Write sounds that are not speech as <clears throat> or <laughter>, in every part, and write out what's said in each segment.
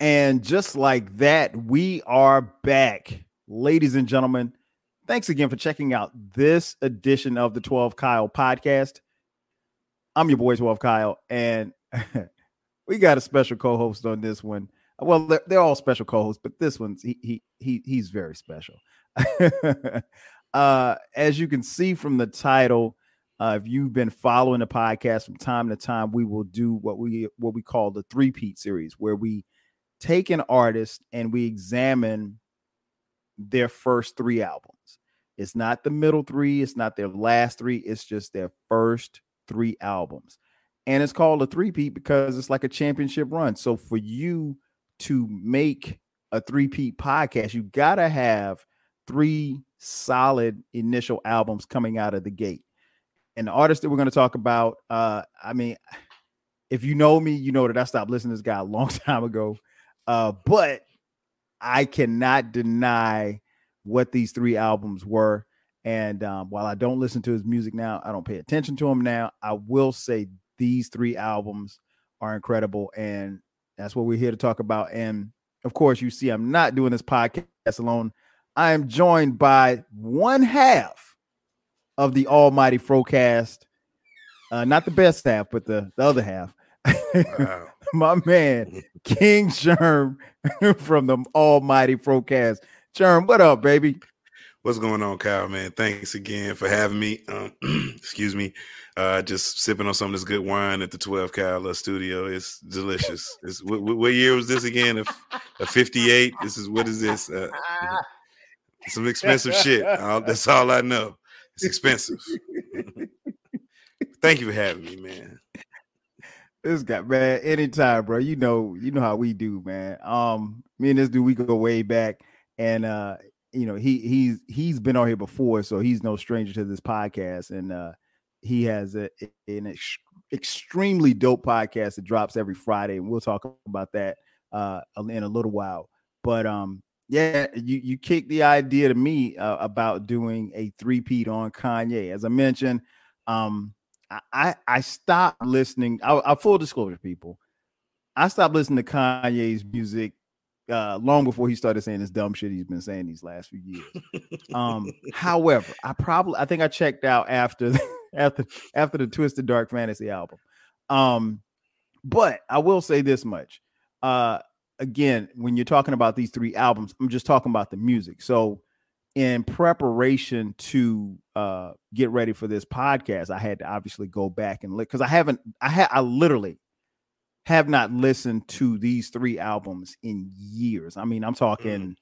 And just like that, we are back, ladies and gentlemen. Thanks again for checking out this edition of the 12 Kyle podcast. I'm your boy, 12 Kyle, and <laughs> we got a special co-host on this one. Well, they're, all special co-hosts, but this one's he he, he he's very special. <laughs> uh, as you can see from the title, uh, if you've been following the podcast from time to time, we will do what we what we call the three-peat series, where we take an artist and we examine their first three albums. It's not the middle three, it's not their last three, it's just their first three albums. And it's called a three-peat because it's like a championship run. So for you to make a three-peat podcast, you gotta have three solid initial albums coming out of the gate. And the artist that we're to talk about, uh, I mean, if you know me, you know that I stopped listening to this guy a long <laughs> time ago. Uh, but I cannot deny what these three albums were. And um, while I don't listen to his music now, I don't pay attention to him now. I will say these three albums are incredible. And that's what we're here to talk about. And of course, you see, I'm not doing this podcast alone. I am joined by one half of the Almighty Frocast. Uh, not the best half, but the, the other half. <laughs> Wow. <laughs> my man, King Jerm <laughs> from the Almighty Frocast. Sherm, what up, baby? What's going on, Kyle? Man, thanks again for having me. Um, <clears throat> excuse me, uh, just sipping on some of this good wine at the Twelve Kyle studio. It's delicious. It's, what, what, year was this again? A, a fifty-eight. This is what is this? Uh, <laughs> some expensive shit. that's all I know. It's expensive. Thank you for having me, man. This guy, man, anytime, bro. You know, you know how we do, man. Um, me and this dude, we go way back, and uh, you know, he he's he's been on here before, so he's no stranger to this podcast, and uh, he has a, an ex- extremely dope podcast that drops every Friday, and we'll talk about that uh in a little while. But um, yeah, you you kicked the idea to me uh, about doing a three-peat on Kanye. As I mentioned, um, I I stopped listening. I, I full disclosure, people. I stopped listening to Kanye's music uh, long before he started saying this dumb shit he's been saying these last few years. Um, <laughs> however, I probably I think I checked out after <laughs> after after the Twisted Dark Fantasy album. Um, but I will say this much. Uh, again, when you're talking about these three albums, I'm just talking about the music. So in preparation to uh, get ready for this podcast, I had to obviously go back and look because I haven't, I had, I literally have not listened to these three albums in years. I mean, I'm talking, mm.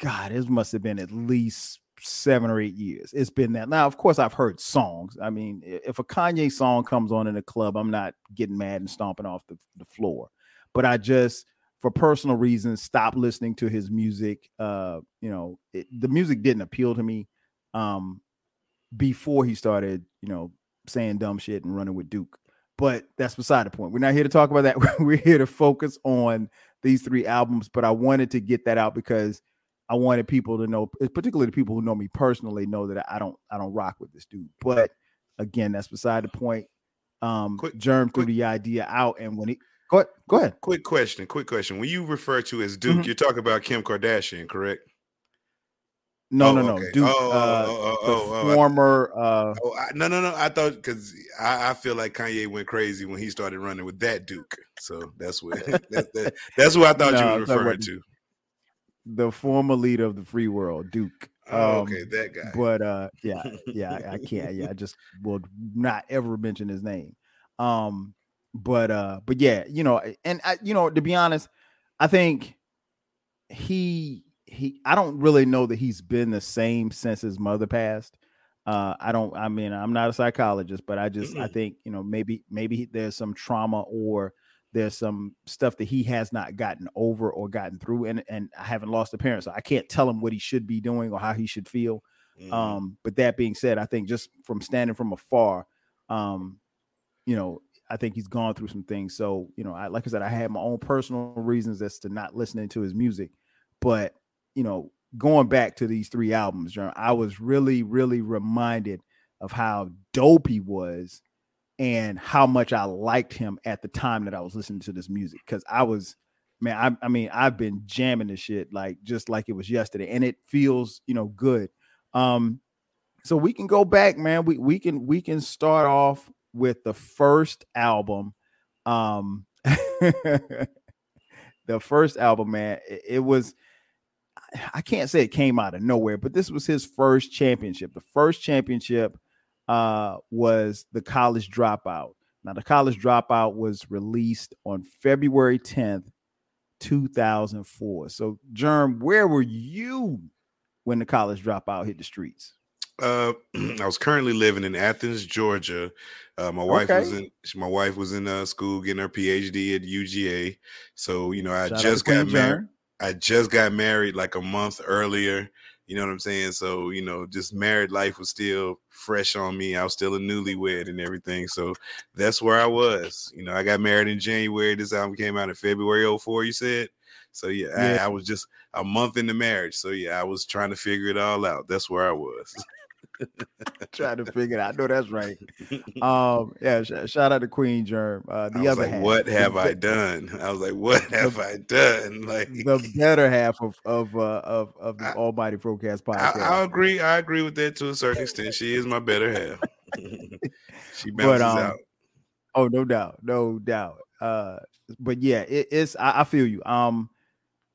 God, it must have been at least seven or eight years. It's been that. Now, of course, I've heard songs. I mean, if a Kanye song comes on in a club, I'm not getting mad and stomping off the, the floor. But I just, for personal reasons, stopped listening to his music. Uh, you know, it, the music didn't appeal to me um, before he started, you know, saying dumb shit and running with Duke. But that's beside the point. We're not here to talk about that. <laughs> We're here to focus on these three albums. But I wanted to get that out because I wanted people to know, particularly the people who know me personally, know that I don't I don't rock with this dude. But again, that's beside the point. Um, quick, Jerm quick, threw the idea out, and when he Go ahead. Go ahead. Quick question. Quick question. When you refer to as Duke, mm-hmm. you're talking about Kim Kardashian, correct? No, oh, no, no. Okay. Duke, oh, uh, oh, oh, oh, former. Uh, I, no, no, no. I thought because I, I, feel like Kanye went crazy when he started running with that Duke. So that's what <laughs> that, that, that's what I thought no, you were referring to. The former leader of the free world, Duke. Oh, okay, um, that guy. But uh, yeah, <laughs> yeah, I, I can't. Yeah, I just will not ever mention his name. Um, but uh, but yeah, you know, and I, you know, to be honest, I think he he I don't really know that he's been the same since his mother passed. Uh, I don't. I mean, I'm not a psychologist, but I just I think you know maybe maybe there's some trauma or there's some stuff that he has not gotten over or gotten through, and and I haven't lost a parent, so I can't tell him what he should be doing or how he should feel. Mm-hmm. Um, but that being said, I think just from standing from afar, um, you know, I think he's gone through some things. So, you know, I like I said, I had my own personal reasons as to not listening to his music. But, you know, going back to these three albums, I was really, really reminded of how dope he was and how much I liked him at the time that I was listening to this music. Cause I was man, I, I mean, I've been jamming this shit like just like it was yesterday, and it feels, you know, good. Um, so we can go back, man. We we can we can start off with the first album. Um, <laughs> the first album, man, it, it was. I can't say it came out of nowhere, but this was his first championship. The first championship uh, was the College Dropout. Now, the College Dropout was released on February 10th, 2004. So, Jerm, where were you when the College Dropout hit the streets? Uh, <clears throat> I was currently living in Athens, Georgia. Uh, my wife okay. was in my wife was in uh, school getting her PhD at UGA. So you know, I Shout just got married. I just got married like a month earlier. You know what I'm saying? So, you know, just married life was still fresh on me. I was still a newlywed and everything. So that's where I was. You know, I got married in January. This album came out in February 04, you said? So yeah, yeah. I, I was just a month into marriage. So yeah, I was trying to figure it all out. That's where I was. <laughs> trying to figure it out. I know that's right. <laughs> Um, yeah, sh- shout out to Queen Jerm. Uh, the other like, half, what have I <laughs> done? I was like, what have the, I done? Like the better half of of uh, of of the I, Almighty Frocast podcast. I, I, agree. I agree with that to a certain extent. She is my better half. she bounces but, um, out. Oh, no doubt, no doubt. Uh, but yeah, it, it's I, I feel you. Um,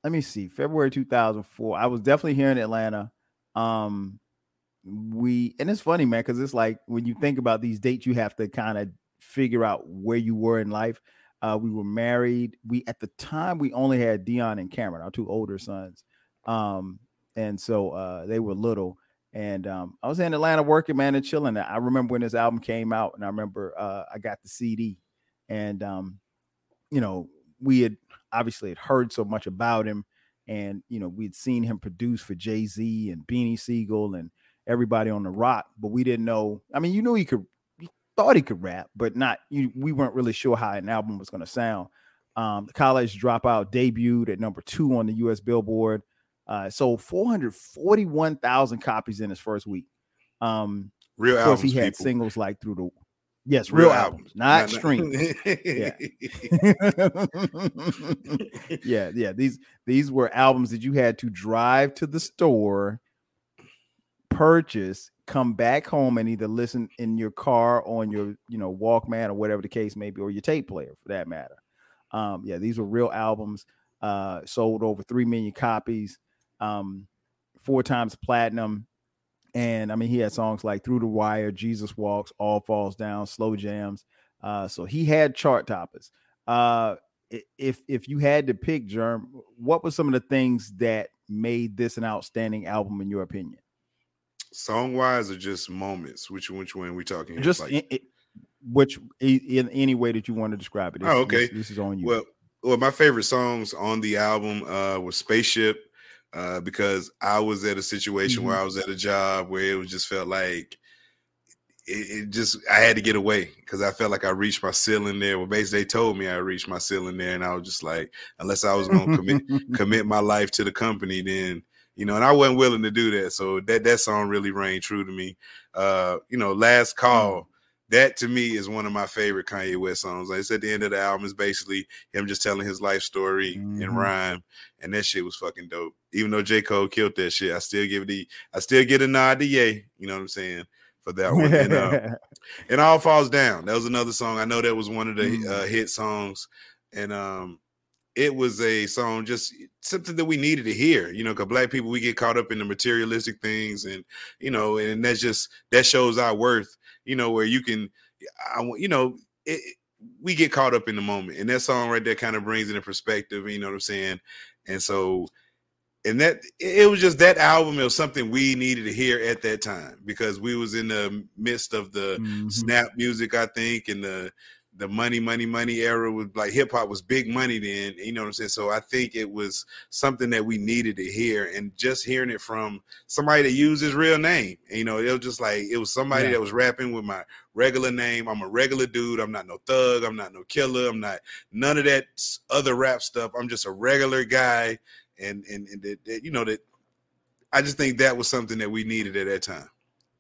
let me see. February 2004. I was definitely here in Atlanta. Um, we and it's funny, man, because it's like when you think about these dates, you have to kind of figure out where you were in life. Uh, we were married. We at the time we only had Dion and Cameron, our two older sons, um, and so uh, they were little. And um, I was in Atlanta working, man, and chilling. I remember when this album came out, and I remember uh, I got the CD, and um, you know we had obviously had heard so much about him, and you know we'd seen him produce for Jay Z and Beanie Sigel and everybody on the rock, but we didn't know. I mean, you knew he could, you thought he could rap, but not you. We weren't really sure how an album was going to sound. Um, the College Dropout debuted at number two on the U.S. Billboard. Uh, sold 441,000 copies in his first week. Um, real of course, albums, he had people. singles like through the yes, real, real albums, albums, not, streams. yeah, <laughs> <laughs> yeah, yeah. These these were albums that you had to drive to the store purchase, come back home and either listen in your car on your, you know, Walkman or whatever the case may be, or your tape player for that matter. Um, yeah, these were real albums. Uh, sold over three million copies, um, four times platinum. And I mean, he had songs like Through the Wire, Jesus Walks, All Falls Down, Slow Jams. Uh, so he had chart toppers. Uh, if if you had to pick Jerm, what were some of the things that made this an outstanding album in your opinion? Song wise or just moments? Which which one we talking? Here? Just like, in, which in any way that you want to describe it. Oh, okay. This, this, is on you. Well, well, my favorite songs on the album uh, was Spaceship uh, because I was at a situation mm-hmm. where I was at a job where it was just felt like it, it, just I had to get away because I felt like I reached my ceiling there. Well, basically they told me I reached my ceiling there, and I was just like, unless I was going to commit <laughs> commit my life to the company, then you know, and I wasn't willing to do that. So that that song really rang true to me. Uh, you know, Last Call, mm. that to me is one of my favorite Kanye West songs. Like it's at the end of the album is basically him just telling his life story mm-hmm. in rhyme, and that shit was fucking dope. Even though J. Cole killed that shit, I still give it. the I still get a nod to Ye. You know what I'm saying? For that one. and, uh, <laughs> and All Falls Down. That was another song. I know that was one of the mm. uh, hit songs. And um it was a song just something that we needed to hear you know because black people we get caught up in the materialistic things and you know and that's just that shows our worth you know where you can i want you know it, we get caught up in the moment and that song right there kind of brings it in perspective you know what i'm saying and so and that it was just that album it was something we needed to hear at that time because we was in the midst of the mm-hmm. snap music i think and the the money, money, money era was like hip hop was big money then. You know what I'm saying? So I think it was something that we needed to hear, and just hearing it from somebody that used his real name. You know, it was just like it was somebody yeah. that was rapping with my regular name. I'm a regular dude. I'm not no thug. I'm not no killer. I'm not none of that other rap stuff. I'm just a regular guy, and and, and that, that you know that I just think that was something that we needed at that time.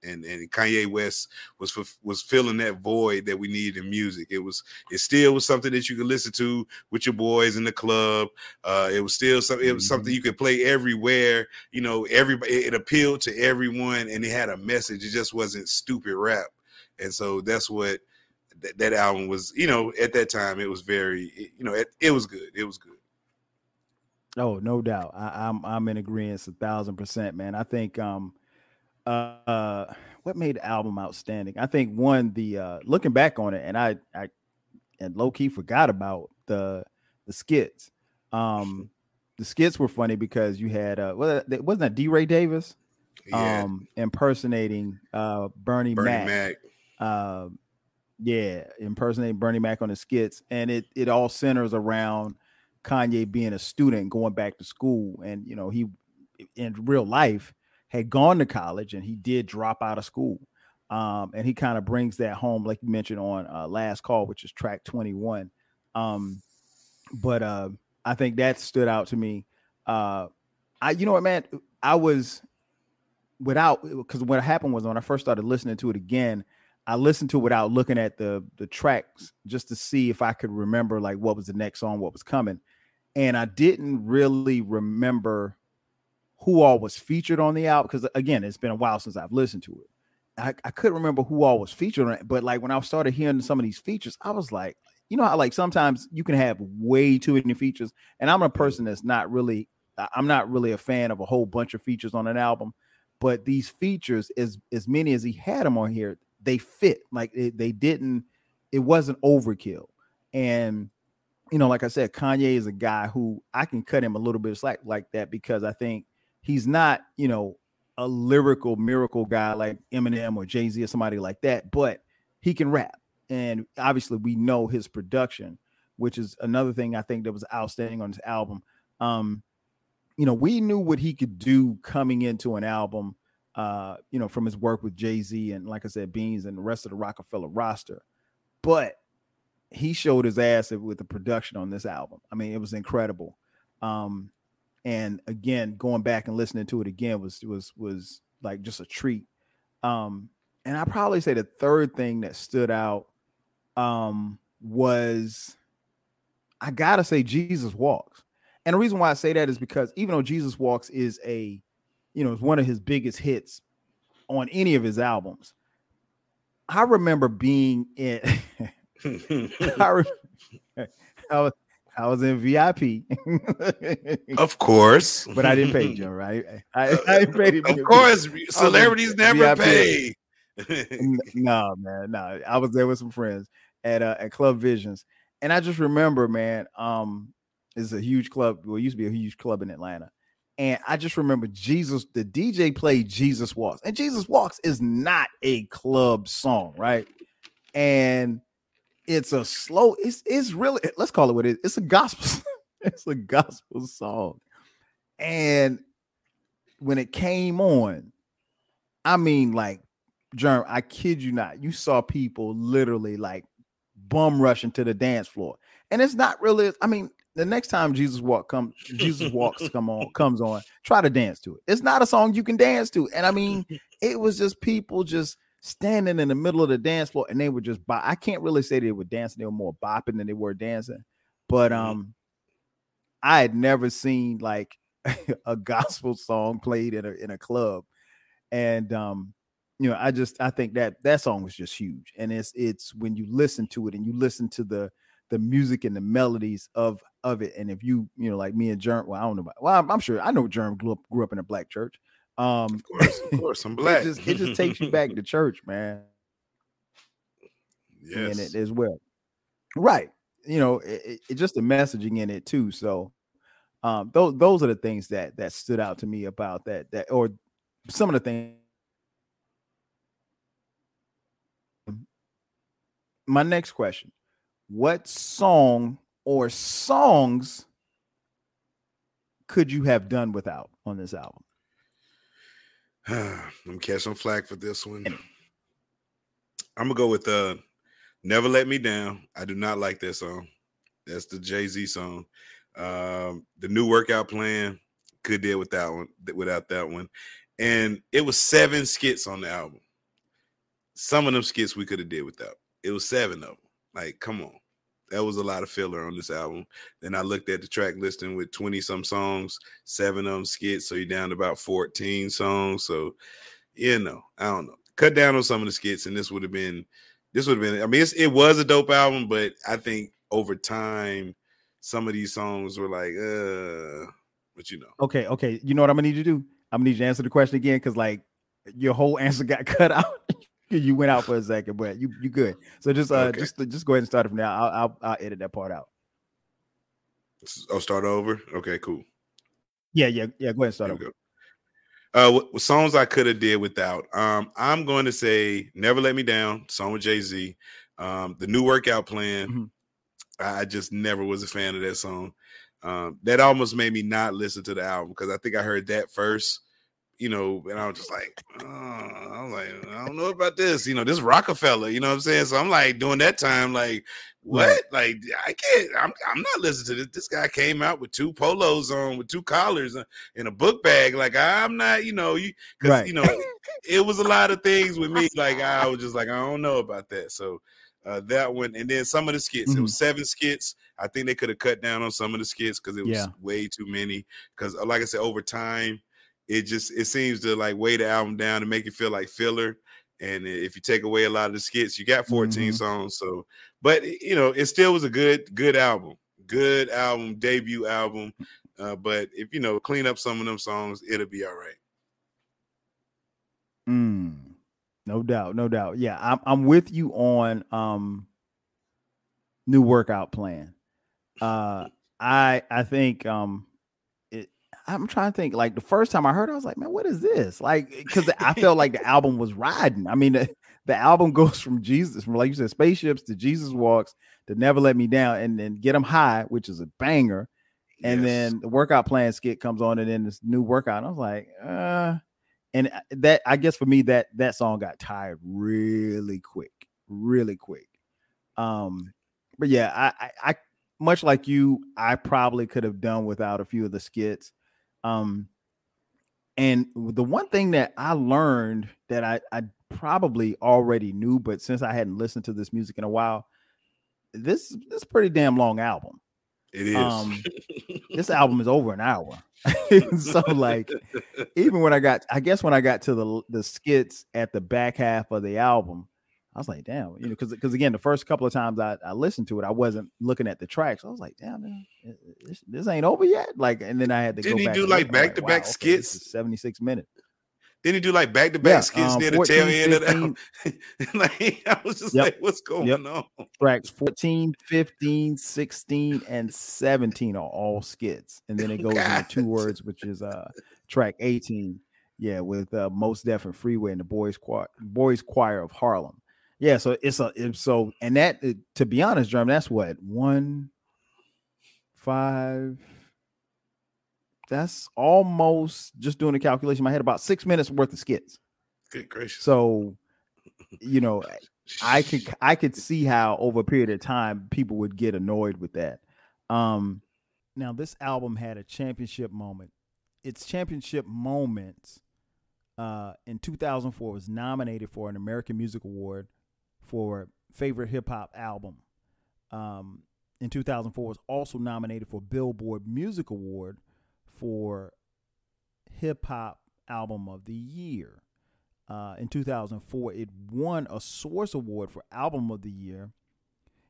And and Kanye West was was filling that void that we needed in music. It was it still was something that you could listen to with your boys in the club. Uh, it was still something. It was something mm-hmm. you could play everywhere. You know, everybody. It appealed to everyone, and it had a message. It just wasn't stupid rap, and so that's what that, that album was. You know, at that time, it was very. You know, it, it was good. It was good. Oh, no doubt. I, am I'm, I'm in agreement a thousand percent, man. I think um uh what made the album outstanding? I think one, the uh looking back on it, and I I and low key forgot about the the skits. Um <laughs> the skits were funny because you had uh wasn't that DeRay Davis yeah. um impersonating uh Bernie, Bernie Mac. Mac. Uh, yeah, impersonating Bernie Mac on the skits, and it it all centers around Kanye being a student going back to school, and you know he in real life had gone to college and he did drop out of school. Um, and he kind of brings that home, like you mentioned on uh, last call, which is track 21. Um, but uh, I think that stood out to me. Uh, I, you know what, man, I was without because what happened was when I first started listening to it again, I listened to it without looking at the the tracks just to see if I could remember like what was the next song, what was coming and I didn't really remember who all was featured on the album because again, it's been a while since I've listened to it. I, I couldn't remember who all was featured on it, but like when I started hearing some of these features, I was like, you know how like sometimes you can have way too many features, and I'm a person that's not really, I'm not really a fan of a whole bunch of features on an album, but these features, as as many as he had them on here, they fit. Like it, they didn't, it wasn't overkill, and you know, like I said, Kanye is a guy who I can cut him a little bit of slack like that because I think he's not, you know, a lyrical miracle guy like Eminem or Jay Z or somebody like that, but he can rap. And obviously, we know his production, which is another thing I think that was outstanding on this album. Um, you know, we knew what he could do coming into an album, uh, you know, from his work with Jay Z and, like I said, Beans and the rest of the Roc-A-Fella roster. But he showed his ass with the production on this album. I mean, it was incredible. Um, and again, going back and listening to it again was was was like just a treat. Um, and I probably say the third thing that stood out um, was I gotta say Jesus Walks. And the reason why I say that is because even though Jesus Walks is a, you know, it's one of his biggest hits on any of his albums, I remember being in <laughs> <laughs> <laughs> I, was, I was in VIP. <laughs> of course. But I didn't pay Jim, <laughs> right? I, I paid him. Of course, celebrities never VIP. pay. no, man, no. I was there with some friends at uh, at Club Visions. And I just remember, man, um, it's a huge club. Well, it used to be a huge club in Atlanta. And I just remember Jesus, the DJ played Jesus Walks. And Jesus Walks is not a club song, right? And it's a slow, it's it's really let's call it what it is. It's a gospel, <laughs> it's a gospel song. And when it came on, I mean, like, Jerm, I kid you not, you saw people literally like bum rushing to the dance floor. And it's not really, I mean, the next time Jesus walk come Jesus walks come on <laughs> comes on, try to dance to it. It's not a song you can dance to. And I mean, it was just people just standing in the middle of the dance floor and they were just by I can't really say they were dancing, they were more bopping than they were dancing. But mm-hmm. um I had never seen like <laughs> a gospel song played in a in a club. And um you know, I just I think that that song was just huge. And it's it's when you listen to it and you listen to the the music and the melodies of of it. And if you, you know, like me and Jerm, well, I don't know about well, I'm, I'm sure I know Jerm grew up grew up in a black church. Um, of course, of <laughs> course, I'm black. it, just, it just takes you back to church, man. <laughs> Yes, in it as well. Right. You know, it, it, just the messaging in it too. So, um, those those are the things that that stood out to me about that that or some of the things. My next question: What song or songs could you have done without on this album? <sighs> I'm catching flack for this one. I'm gonna go with uh Never Let Me Down. I do not like that song. That's the Jay-Z song. Um, the new workout plan could deal with that one without that one. And it was seven skits on the album. some of them skits we could have did without. It was seven of them. Like, come on. That was a lot of filler on this album. Then I looked at the track listing with 20 some songs, seven of them skits. So you're down to about 14 songs. So, you know, I don't know. Cut down on some of the skits, and this would have been, this would have been, I mean, it was a dope album, but I think over time, some of these songs were like, uh, but you know. Okay, okay. You know what I'm gonna need you to do? I'm gonna need you to answer the question again because like your whole <laughs> answer got cut out. <laughs> you went out for a second, but you you good. So just uh okay. just just go ahead and start it from now. I'll, I'll I'll edit that part out. I'll start over. Okay, cool. Yeah, yeah, yeah. Go ahead and start over. Uh, what, what songs I could have did without. Um, I'm going to say "Never Let Me Down," song with Jay Z. Um, the new workout plan. Mm-hmm. I just never was a fan of that song. Um, that almost made me not listen to the album because I think I heard that first, you know, and I was just like, oh, I was like, I don't know about this, you know, this Roc-A-Fella, you know what I'm saying? So I'm like during that time, like, what? Like, I can't, I'm, I'm not listening to this. This guy came out with two polos on, with two collars in a book bag. Like, I'm not, you know, you, cause, right. you know, <laughs> it was a lot of things with me. Like, I was just like, I don't know about that. So, uh, that one, and then some of the skits. Mm-hmm. It was seven skits. I think they could have cut down on some of the skits because it was yeah. way too many. Because, uh, like I said, over time, it just it seems to like weigh the album down and make it feel like filler. And if you take away a lot of the skits, you got 14 mm-hmm. songs. So, but you know, it still was a good, good album, good album, debut album. Uh, but if you know, clean up some of them songs, it'll be all right. Mm. No doubt, no doubt. Yeah, I'm I'm with you on um new workout plan. Uh <laughs> I I think um I'm trying to think like the first time I heard it, I was like, man, what is this? Like because I felt like the <laughs> album was riding. I mean, the, the album <laughs> goes from Jesus, from like you said, spaceships to Jesus walks to never let me down and then get them high, which is a banger. And yes. then the workout plan skit comes on, and then this new workout. I was like, uh, and uh, that I guess for me that that song got tired really quick, really quick. Um, but yeah, I, I, I much like you, I probably could have done without a few of the skits. Um, and the one thing that I learned that I, I probably already knew, but since I hadn't listened to this music in a while, this this pretty damn long album. It is. Um, <laughs> this album is over an hour. <laughs> so like even when I got I guess when I got to the the skits at the back half of the album, I was like, damn, you know, because because again, the first couple of times I, I listened to it, I wasn't looking at the tracks. I was like, damn, man, this, this ain't over yet. Like, and then I had to. Did he do like back to back skits? Seventy six minutes. Didn't he do like back to back skits near 14, the tail end of that? <laughs> like I was just yep, like, what's going yep. on? Tracks 14, 15, 16, and 17 are all skits. And then it <laughs> goes God. into two words, which is uh track 18. Yeah, with uh Mos Def and Freeway and the boys choir boys choir of Harlem. Yeah, so it's a it's so and that to be honest, German, that's what one five that's almost just doing the calculation in my head about six minutes worth of skits. Good gracious. So, you know, I <laughs> could I could see how over a period of time people would get annoyed with that. Um now this album had a championship moment. Its championship moments uh in 2004 was nominated for an American Music Award for favorite hip hop album. Um in 2004 was also nominated for Billboard Music Award for Hip Hop Album of the Year. Uh, in 2004, it won a Source Award for Album of the Year.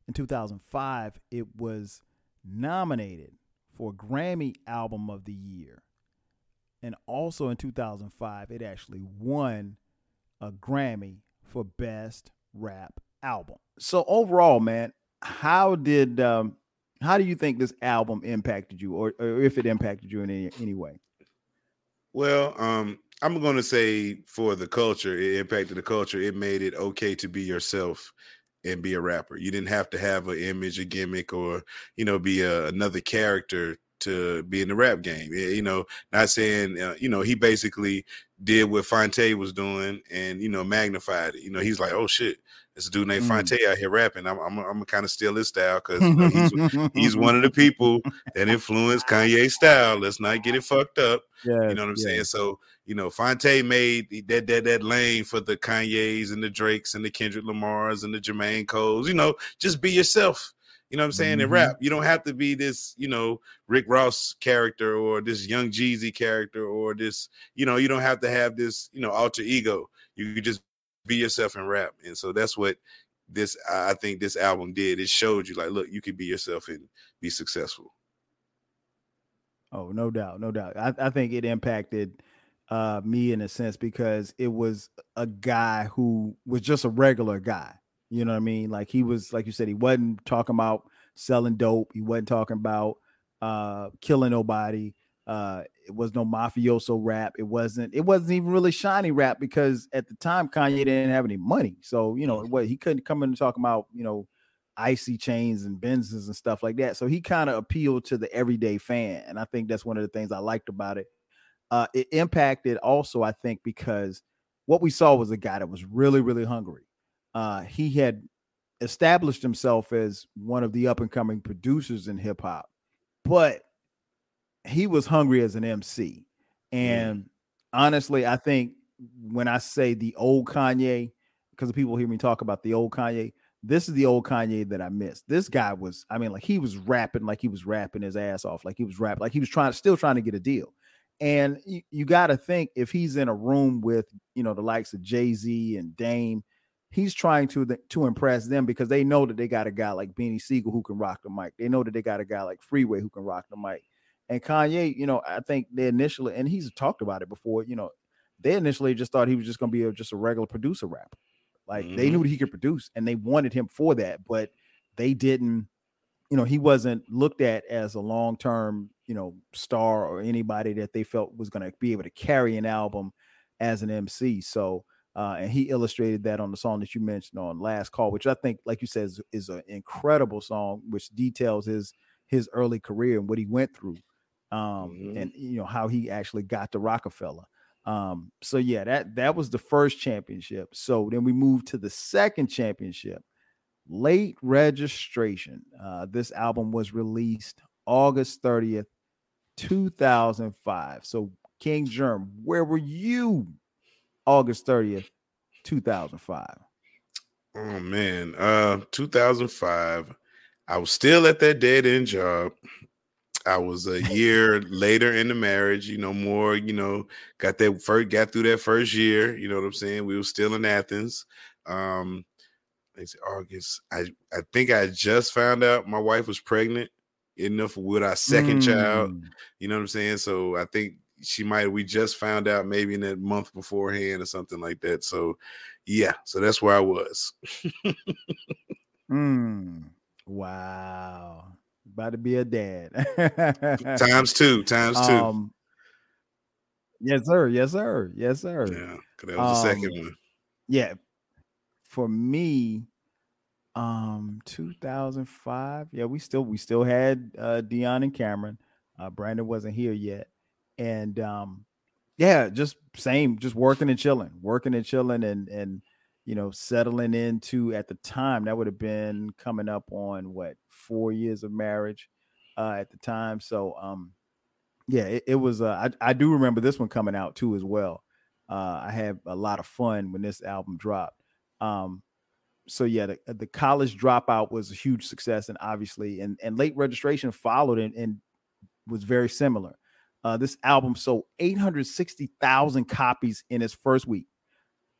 In 2005, it was nominated for Grammy Album of the Year. And also in 2005, it actually won a Grammy for Best Rap Album. So overall, man, how did um, how do you think this album impacted you, or, or if it impacted you in any, any way? Well, um, I'm going to say for the culture, it impacted the culture. It made it okay to be yourself and be a rapper. You didn't have to have an image, a gimmick, or you know, be a, another character to be in the rap game. You know, not saying uh, you know he basically did what Phonte was doing and you know magnified it. You know, he's like, oh shit, this dude named mm. Phonte out here rapping. I'm I'm, I'm gonna kind of steal his style because you know, he's he's one of the <laughs> people that influenced Kanye's style. Let's not get it fucked up. Yeah, you know what I'm yeah. saying. So you know, Phonte made that that that lane for the Kanyes and the Drakes and the Kendrick Lamars and the Jermaine Coles. You know, just be yourself. You know what I'm saying? Mm-hmm. In rap, you don't have to be this, you know, Rick Ross character or this young Jeezy character or this, you know, you don't have to have this, you know, alter ego. You just be yourself in rap. And so that's what this I think this album did. It showed you like, look, you can be yourself and be successful. Oh, no doubt, no doubt. I, I think it impacted uh me in a sense because it was a guy who was just a regular guy you know what I mean? Like he was, like you said, he wasn't talking about selling dope. He wasn't talking about uh killing nobody. Uh it was no mafioso rap. It wasn't, it wasn't even really shiny rap because at the time Kanye didn't have any money. So, you know, what he couldn't come in and talk about, you know, icy chains and Benzes and stuff like that. So he kind of appealed to the everyday fan. And I think that's one of the things I liked about it. Uh it impacted also, I think, because what we saw was a guy that was really, really hungry uh, he had established himself as one of the up and coming producers in hip hop, but he was hungry as an MC. And mm. honestly, I think when I say the old Kanye, because people hear me talk about the old Kanye, this is the old Kanye that I missed. This guy was, I mean, like he was rapping like he was rapping his ass off, like he was rapping, like he was trying, still trying to get a deal. And you, you got to think if he's in a room with, you know, the likes of Jay Z and Dame, he's trying to to impress them because they know that they got a guy like Beanie Sigel who can rock the mic. They know that they got a guy like Freeway who can rock the mic. And Kanye, you know, I think they initially, and he's talked about it before, you know, they initially just thought he was just going to be a, just a regular producer rapper. Like mm-hmm. they knew that he could produce and they wanted him for that, but they didn't, you know, he wasn't looked at as a long term, you know, star or anybody that they felt was going to be able to carry an album as an MC. So, uh, and he illustrated that on the song that you mentioned on last call, which I think, like you said, is, is an incredible song, which details his his early career and what he went through, um, mm-hmm. and you know how he actually got to Roc-A-Fella. Um, so yeah, that that was the first championship. So then we moved to the second championship, late registration. Uh, this album was released August thirtieth, two thousand five. So King Jerm, where were you August 30th, 2005? Oh man, uh 2005. I was still at that dead end job. I was a <laughs> year later in the marriage, you know, more, you know, got that first got through that first year, you know what I'm saying? We were still in Athens. Um it's August. I I think I just found out my wife was pregnant enough with our second mm. child. You know what I'm saying? So I think she might we just found out maybe in that month beforehand or something like that. So yeah, so that's where I was. mm. Wow. About to be a dad. <laughs> times two, times two. Um, yes, sir. Yes, sir. Yes, sir. Yeah, that was the um, second one. Yeah. For me, um 2005 yeah we still we still had uh dion and cameron uh brandon wasn't here yet and um yeah just same just working and chilling working and chilling and and you know settling into at the time that would have been coming up on what four years of marriage uh at the time so um yeah it, it was uh I, I do remember this one coming out too as well uh i had a lot of fun when this album dropped um so yeah the, the college dropout was a huge success and obviously and and late registration followed and, and was very similar uh, this album sold 860,000 copies in its first week.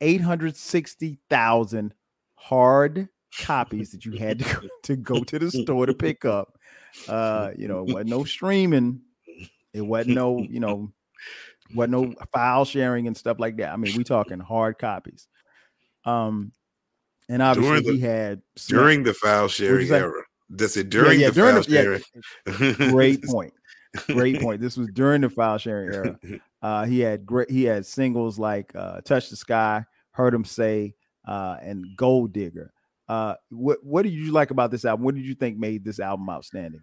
860,000 hard copies that you had to, <laughs> to go to the store to pick up. Uh, you know, it wasn't no streaming. It wasn't no, you know, wasn't no file sharing and stuff like that. I mean, we talking hard copies. Um, and obviously the, he had during the file sharing era. That's it during yeah, yeah, the during file the, sharing. Yeah, great <laughs> point. Great point. This was during the file sharing era. <laughs> Uh, he had great. He had singles like uh, "Touch the Sky," "Heard 'Em Say," uh, and "Gold Digger." Uh, what What did you like about this album? What did you think made this album outstanding?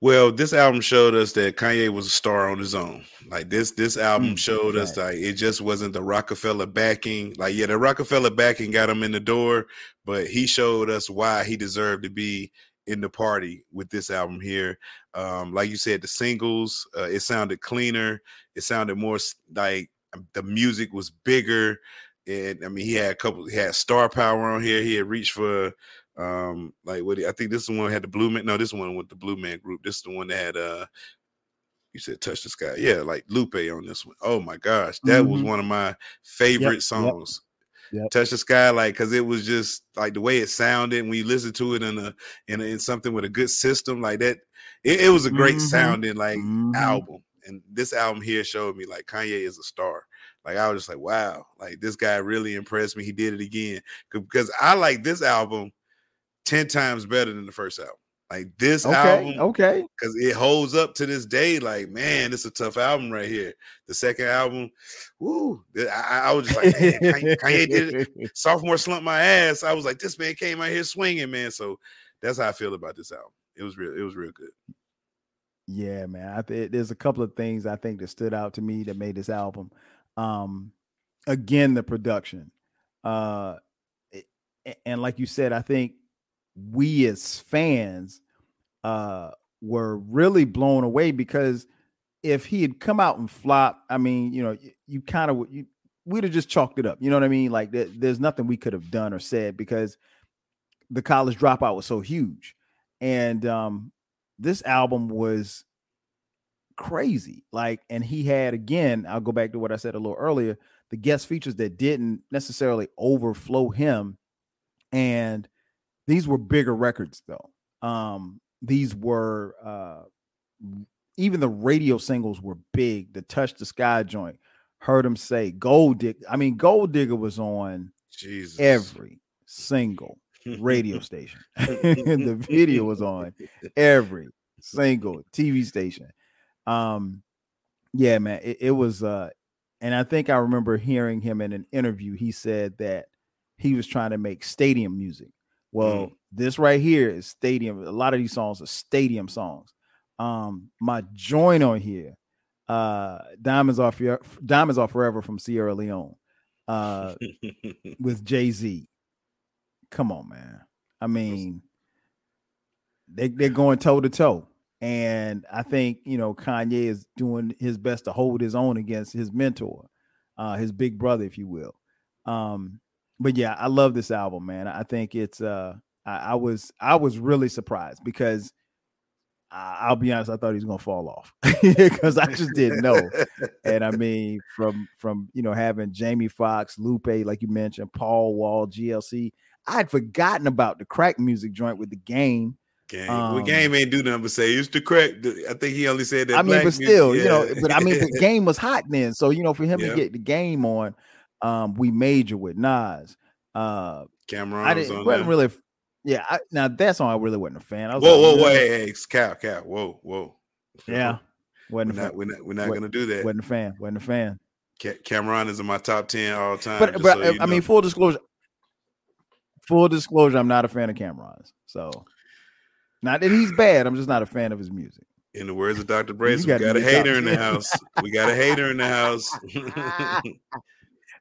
Well, this album showed us that Kanye was a star on his own. Like this, this album Mm, showed right. us like it just wasn't the Roc-A-Fella backing. Like, yeah, the Roc-A-Fella backing got him in the door, but he showed us why he deserved to be in the party with this album here. Um, like you said, the singles, uh, it sounded cleaner. It sounded more like um, the music was bigger. And I mean, he had a couple. He had star power on here. He had reached for um like what I think this one had the blue man. No, this one with the blue man group. This is the one that had uh you said touch the sky. Yeah, like Lupe on this one. Oh my gosh, that was Mhm. one of my favorite yep. songs. Yep. Touch the sky, like because it was just like the way it sounded when you listen to it in a in, a, in something with a good system like that. It, it was a great Mhm. sounding like Mhm. album, and this album here showed me like Kanye is a star. Like I was just like, wow, like this guy really impressed me. He did it again because I like this album ten times better than the first album. Like this Okay, album, okay. because it holds up to this day. Like, man, it's a tough album right here. The second album, woo, I, I- was just like, man, Kanye, Kanye did it. <laughs> Sophomore slump my ass. I was like, this man came out here swinging, man. So that's how I feel about this album. It was real. It was real good. Yeah, man. I th- there's a couple of things I think that stood out to me that made this album. Um, again, the production. Uh, and like you said, I think we as fans uh were really blown away because if he had come out and flopped, I mean, you know, you, you kind of you we'd have just chalked it up. You know what I mean? Like there, there's nothing we could have done or said because the college dropout was so huge. And um this album was crazy. Like, and he had again, I'll go back to what I said a little earlier, the guest features that didn't necessarily overflow him. And these were bigger records though. Um, these were uh even the radio singles were big. The Touch the Sky joint, heard him say Gold Digger. I mean, Gold Digger was on Jesus. every single radio <laughs> station. <laughs> the video was on every single TV station. Um, yeah, man, it, it was. Uh, and I think I remember hearing him in an interview. He said that he was trying to make stadium music. Well, this right here is stadium. A lot of these songs are stadium songs. Um, my joint on here, uh, Diamonds Are Forever, Diamonds Are Forever from Sierra Leone, uh, <laughs> with Jay Z. Come on, man. I mean, they they're going toe to toe, and I think you know Kanye is doing his best to hold his own against his mentor, uh, his big brother, if you will. Um, but yeah, I love this album, man. I think it's uh, I, I was I was really surprised because I, I'll be honest, I thought he was gonna fall off <laughs> because I just didn't know. And I mean, from from you know having Jamie Foxx, Lupe, like you mentioned, Paul Wall, GLC, I had forgotten about the crack music joint with the game. Game. well, Um, game ain't do nothing but say it's the correct. I think he only said that. I mean, but music- still, you know, but I mean, the game was hot then. So you know, for him Yeah. to get the game on, um, we major with Nas. Uh, Cam'ron I didn't on wasn't really. Yeah, I, now that song I really wasn't a fan. I was Whoa, like, whoa, whoa, hey, hey, Cal, whoa, whoa. yeah, <laughs> we're wasn't a not, we're not, we're not gonna do that. Wasn't a fan. Wasn't a fan. Ca- Cam'ron is in my top ten all time. But but so uh, you I mean, full disclosure. Full disclosure, I'm not a fan of Cam'ron's. So, not that he's bad. I'm just not a fan of his music. in the words of Dr. Brace, we got a hater in the house. We got a hater in the house. <laughs> <laughs>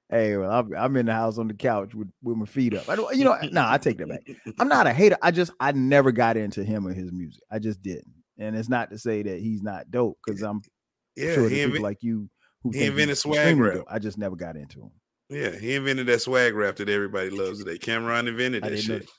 Hey, well, I'm, I'm in the house on the couch with, with my feet up. I don't, you know, <laughs> nah, I take that back. I'm not a hater. I just I never got into him or his music. I just didn't. And it's not to say that he's not dope because I'm yeah, sure he, people like you who he invented swag rap. dope. I just never got into him. yeah, he invented that swag rap that everybody loves today. Cam'ron invented that didn't know shit.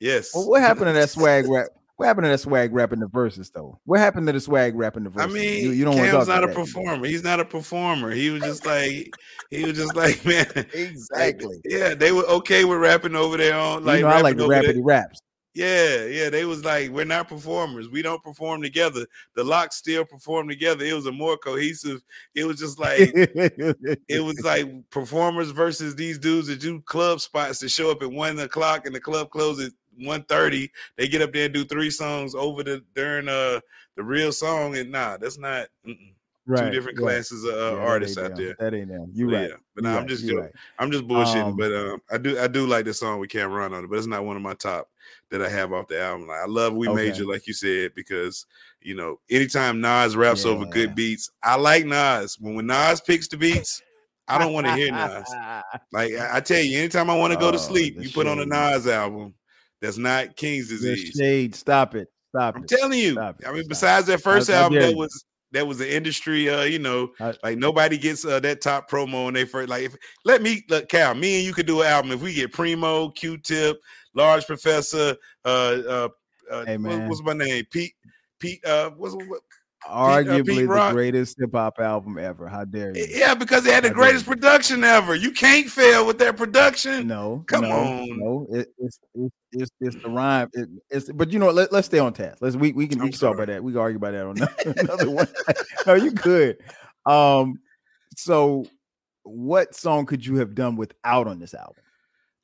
Yes. Well, what happened to that <laughs> swag rap? What happened to that swag rap in the verses though? What happened to the swag rap in the verses? I mean, you, you don't want to Cam's not a that. performer. He's not a performer. He was just like, he was just like, <laughs> man, like, Exactly. yeah, they were okay with rapping over their own. Like, you know, I like the rapidy raps. Yeah, yeah, they was like, we're not performers. We don't perform together. The LOX still perform together. It was a more cohesive. It was just <laughs> like it was like performers versus these dudes that do club spots that show up at one o'clock and the club closes at 1.30. They get up there and do three songs over the during uh the real song. And nah, that's not mm-mm. right, two different right. classes of uh, yeah, artists out there. That ain't them. You right. Yeah. But right, I'm just joking. Right. I'm just bullshitting. Um, but um, I do I do like the song with Cam'ron on it, but it's not one of my top that I have off the album. Like, I love We okay. Major, like you said, because you know, anytime Nas raps yeah. over good beats, I like Nas. When when Nas picks the beats, I don't want to hear Nas. <laughs> Like I, I, tell you, anytime I want to go to oh, sleep, you put on a Nas album that's not King's disease. The shade, stop it. Stop it. I'm it. telling you. I mean, besides that first I, album, that was that was the industry. Uh, you know, I, like nobody gets uh, that top promo and they first like. If, let me look, Cal. Me and you could do an album if we get Primo, Q-Tip, Large Professor. Uh, uh, uh hey, what, what's my name? Pete. Pete. Uh, what's what, arguably Pete, uh, the greatest hip hop album ever. How dare you? Yeah, because they had the How greatest production ever. You can't fail with their production. No, come no, on. No, it, it's, it's it's it's the rhyme. It, it's but you know let, let's stay on task. Let's we we can, we can talk about that. We can argue about that on <laughs> <laughs> another one. no, you could. Um, so what song could you have done without on this album?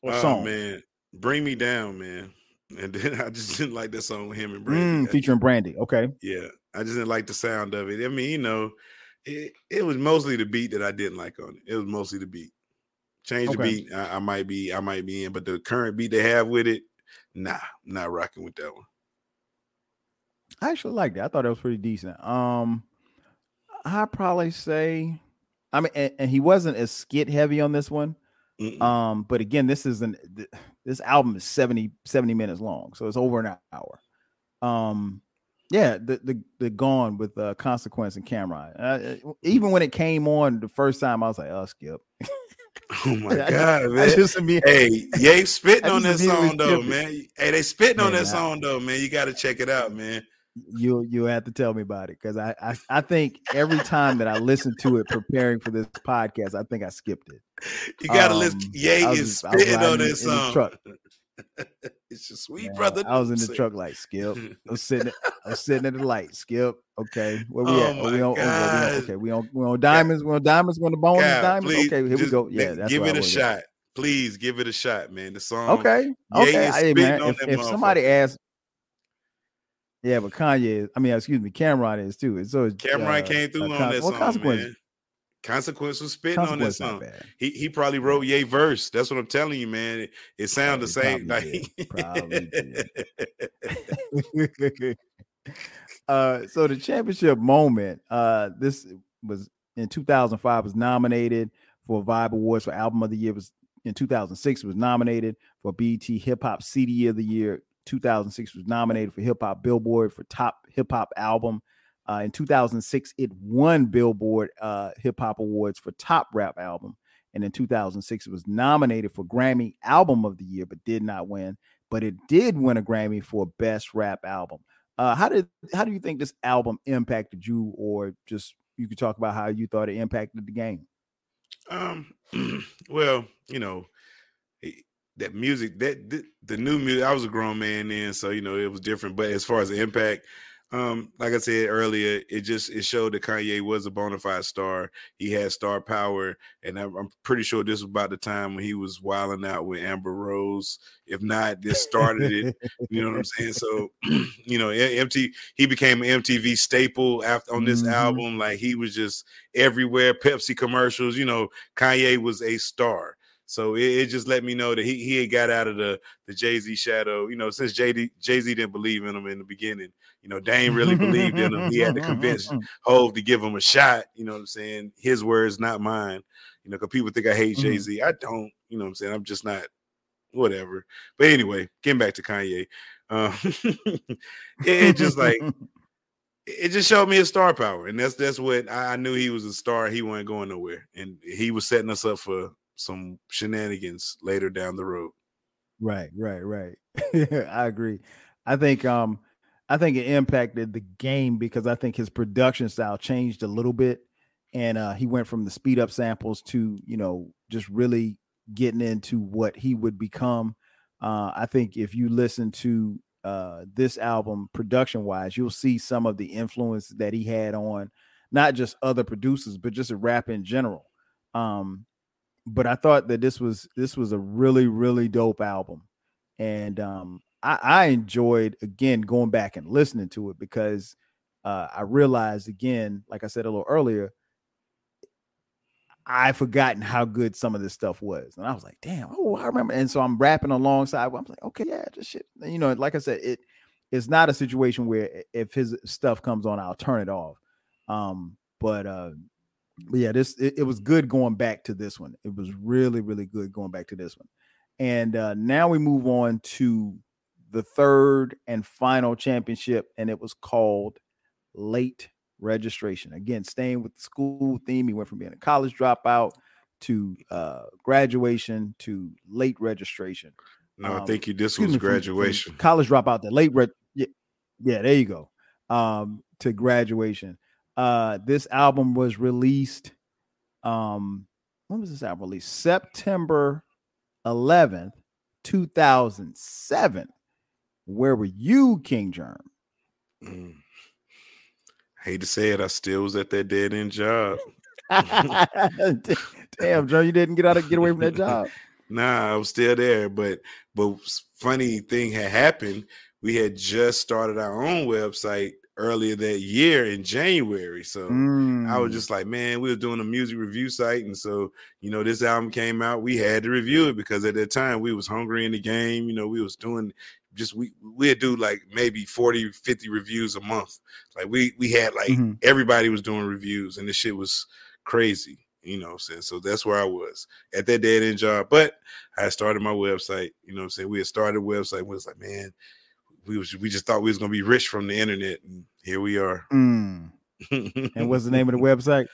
What oh, song? man, bring me down, man. And then <laughs> I just didn't like that song with him and Brandy. Mm, featuring Brandy. Okay. Yeah. I just didn't like the sound of it. I mean, you know, it, it was mostly the beat that I didn't like on it. It was mostly the beat. Change okay. the beat, I, I, might be, I might be in, but the current beat they have with it, nah, not rocking with that one. I actually liked it. I thought it was pretty decent. Um, I probably say, I mean, and, and, he wasn't as skit heavy on this one. Mm-mm. Um, but again, this isn't this album is 70, 70 minutes long, so it's over an hour. Um, yeah, the the, the gone with uh, consequence and Cam'ron. Uh, even when it came on the first time, I was like, "Oh, skip." Oh my <laughs> god, man! Just, hey, Ye spitting on that song though, man. Hey, they spitting man, on that song though, man. You got to check it out, man. You you have to tell me about it because I, I I think every time that I listen to it preparing for this podcast, I think I skipped it. You got to um, listen. Ye is spitting on this song. <laughs> it's your sweet Man, brother. I was in the truck like Skip. <laughs> I was sitting. I was sitting at the light. Skip. Okay, where we oh at? Oh, we on, oh, okay, we on. We on diamonds. We on diamonds. We on the bone God, diamonds. Please, okay, here we go. Yeah, that's give it a shot. At. Please give it a shot, man. The song. Okay. Okay. Hey, man, if, if somebody asks. Yeah, but Kanye, I mean, excuse me, Cam'ron is too. So Cam'ron uh, came through uh, on that song, consequence? man. Consequence was spitting on that song. He he probably wrote Ye verse. That's what I'm telling you, man. It, it sounds the same. Like <laughs> <laughs> uh, so the championship moment. Uh, this was in 2005. Was nominated for Vibe Awards for Album of the Year. Was in 2006 was nominated for BET Hip Hop CD of the Year. 2006 was nominated for Hip Hop Billboard for Top Hip Hop Album. Uh, in 2006, it won Billboard uh, Hip Hop Awards for Top Rap Album. And in 2006, it was nominated for Grammy Album of the Year, but did not win. But it did win a Grammy for Best Rap Album. Uh, how did how do you think this album impacted you, or just you could talk about how you thought it impacted the game? Um, <clears throat> well, you know, eh, that music, that the, the new music. I was a grown man then, so you know it was different. But as far as the impact, um, like I said earlier, it just it showed that Kanye was a bona fide star. He had star power, and I'm, I'm pretty sure this was about the time when he was wilding out with Amber Rose. If not, this started it. you know what I'm saying? So, <laughs> <clears throat> you know, MT he became an MTV staple after on this mm-hmm. album. Like he was just everywhere. Pepsi commercials. You know, Kanye was a star. So it, it, just let me know that he he had got out of the the Jay Z shadow. You know, since Jay Jay Z didn't believe in him in the beginning. You know, Dame really believed in him. He had to convince <laughs> Hove to give him a shot. You know what I'm saying? His words, not mine. You know, because people think I hate Jay Z. Mm-hmm. I don't. You know what I'm saying? I'm just not. Whatever. But anyway, getting back to Kanye, uh, <laughs> it, it just like <laughs> it just showed me his star power, and that's that's what I knew he was a star. He wasn't going nowhere, and he was setting us up for some shenanigans later down the road. Right, right, right. <laughs> I agree. I think um I think it impacted the game because I think his production style changed a little bit and uh he went from the speed up samples to, you know, just really getting into what he would become. Uh I think if you listen to uh this album production wise, you'll see some of the influence that he had on not just other producers but just rap in general. Um but I thought that this was this was a really really dope album, and um, I, I enjoyed again going back and listening to it because uh, I realized again, like I said a little earlier, I forgotten how good some of this stuff was, and I was like, "Damn, oh, I remember." And so I'm rapping alongside. I'm like, "Okay, yeah, just shit." You know, like I said, it it's not a situation where if his stuff comes on, I'll turn it off. Um, but uh, but yeah, this it, it, was good going back to this one. It was really, really good going back to this one. And uh, now we move on to the third and final championship, and it was called late registration. Again, staying with the school theme, he went from being a college dropout to uh, graduation to late registration. No, um, I think you this was graduation. From, from college dropout, the late re- yeah, yeah, there you go. Um, to graduation. Uh, this album was released. Um, when was this album released? September 11th, 2007. Where were you, King Jerm? Mm hate to say it, I still was at that dead end job. <laughs> Damn, Joe, you didn't get out of get away from that job. <laughs> nah, I was still there, but but funny thing had happened. We had just started our own website earlier that year in January. So mm. I was mm. just like, man, we were doing a music review site. And so, you know, this album came out, we had to review it because at that time we was hungry in the game. You know, we was doing just we we'd do like maybe 40 50 reviews a month like we we had like mm-hmm. everybody was doing reviews and this shit was crazy you know i'm saying so that's where i was at that dead end job but i started my website you know i'm saying we had started a website we was like man we was we just thought we was gonna be rich from the internet and here we are mm. and what's the name of the <laughs> website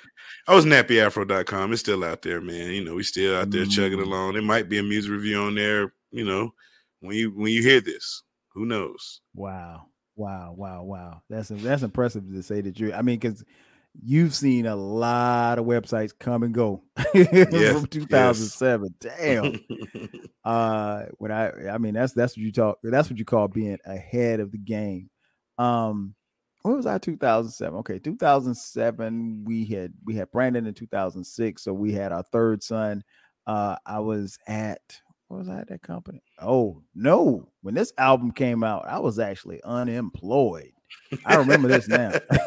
i was nappyafro.com it's still out there man you know we still out there mm. chugging along there might be a music review on there you know when you when you hear this. Who knows? Wow. Wow, wow, wow. That's that's impressive to say that you I mean, because you've seen a lot of websites come and go <laughs> yes, from 2007. Yes. Damn. <laughs> uh when I I mean that's that's what you talk that's what you call being ahead of the game. Um what was our 2007? Okay, 2007 we had we had Brandon in 2006, so we had our third son. Uh I was at what was I at that company? Oh no! When this album came out, I was actually unemployed. I remember this now. <laughs>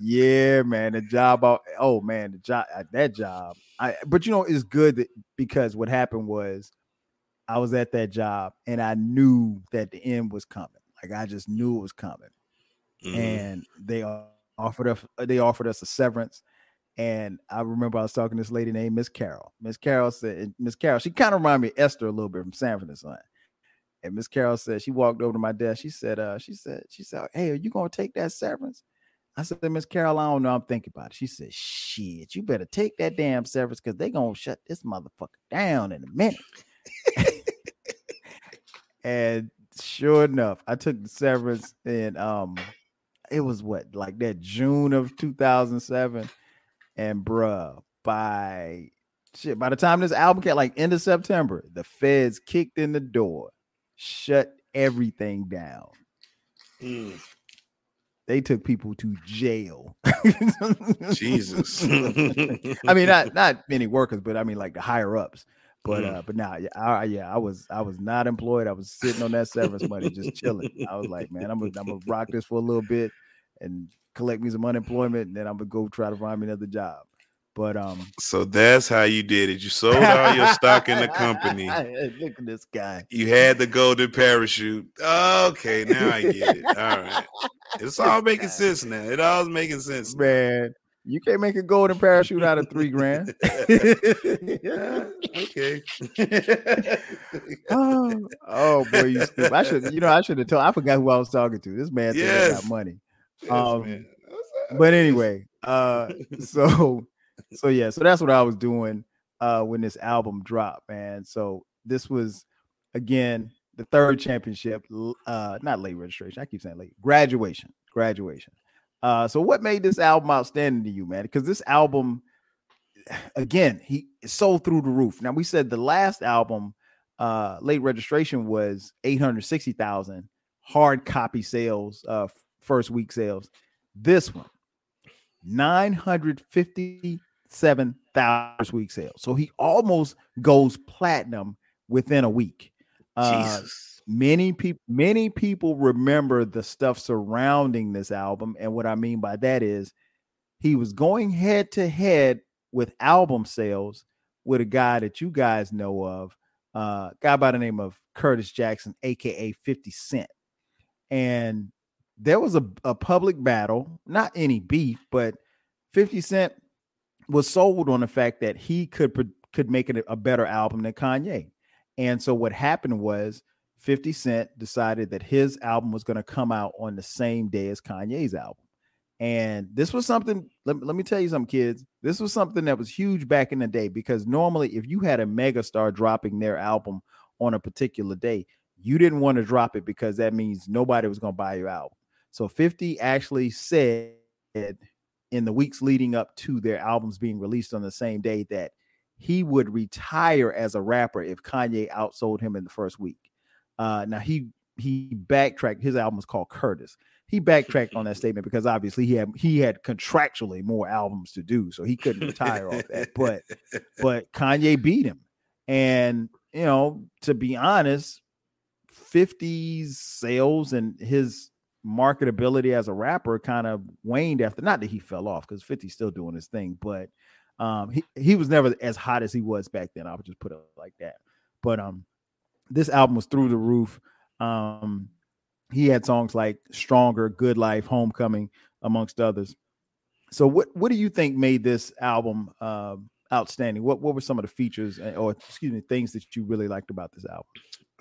yeah, man, the job. Oh man, the job. Uh, that job. I. But you know, it's good that, because what happened was, I was at that job and I knew that the end was coming. Like I just knew it was coming, mm-hmm. and they offered us. They offered us a severance and I remember I was talking to this lady named Miss Carol. Miss Carol said, Miss Carol, she kind of reminded me of Esther a little bit from Sanford and Son. And Miss Carol said, she walked over to my desk. She said, uh, she said, she said, Hey, are you gonna take that severance? I said, Miss Carol, I don't know. I'm thinking about it. She said, Shit, you better take that damn severance because they gonna shut this motherfucker down in a minute. <laughs> and sure enough, I took the severance and um it was what like that June of 2007 and bruh, by shit, by the time this album came, like end of September, the feds kicked in the door, shut everything down. Mm. They took people to jail. Jesus. <laughs> <laughs> I mean, not not many workers, but I mean like the higher ups. But mm. uh, but now, nah, yeah, I, yeah, I was I was not employed. I was sitting on that severance money, just chilling. I was like, man, I'm gonna I'm gonna rock this for a little bit, and collect me some unemployment, and then I'm gonna go try to find me another job. But um, so that's how you did it. You sold all your stock in the company. <laughs> Look at this guy. You had the golden parachute. Okay, now I get it. All right, <laughs> it's all making sense now. It all's making sense, man. You can't make a golden parachute out of three grand. yeah, <laughs> okay. oh, oh boy, you stupid. I should, you know, I should have told. I forgot who I was talking to. This man yes. got money. Um, but anyway, uh, so so yeah, so that's what I was doing uh when this album dropped, man. So this was again the third championship, uh, not late registration. I keep saying late graduation, graduation. Uh, so what made this album outstanding to you, man? Because this album, again, he sold through the roof. Now we said the last album, uh, late registration was eight hundred sixty thousand hard copy sales, uh, first week sales. This one, 957,000 week sales. So he almost goes platinum within a week. Uh, many people many people remember the stuff surrounding this album and what i mean by that is he was going head to head with album sales with a guy that you guys know of uh guy by the name of curtis jackson aka 50 cent and there was a, a public battle not any beef but 50 cent was sold on the fact that he could could make it a better album than kanye and so what happened was 50 Cent decided that his album was going to come out on the same day as Kanye's album. And this was something, let, let me tell you something, kids. This was something that was huge back in the day because normally, if you had a megastar dropping their album on a particular day, you didn't want to drop it because that means nobody was going to buy your album. So 50 actually said in the weeks leading up to their albums being released on the same day that he would retire as a rapper if Kanye outsold him in the first week. Uh, now he he backtracked. His album was called Curtis. He backtracked on that <laughs> statement because obviously he had he had contractually more albums to do, so he couldn't retire off that. But <laughs> but Kanye beat him, and you know to be honest, 50's sales and his marketability as a rapper kind of waned after. Not that he fell off because 50's still doing his thing, but um, he he was never as hot as he was back then. I would just put it like that. But um, this album was through the roof. Um, he had songs like "Stronger," "Good Life," "Homecoming," amongst others. So, what what do you think made this album uh, outstanding? What what were some of the features, eh, or excuse me, things that you really liked about this album?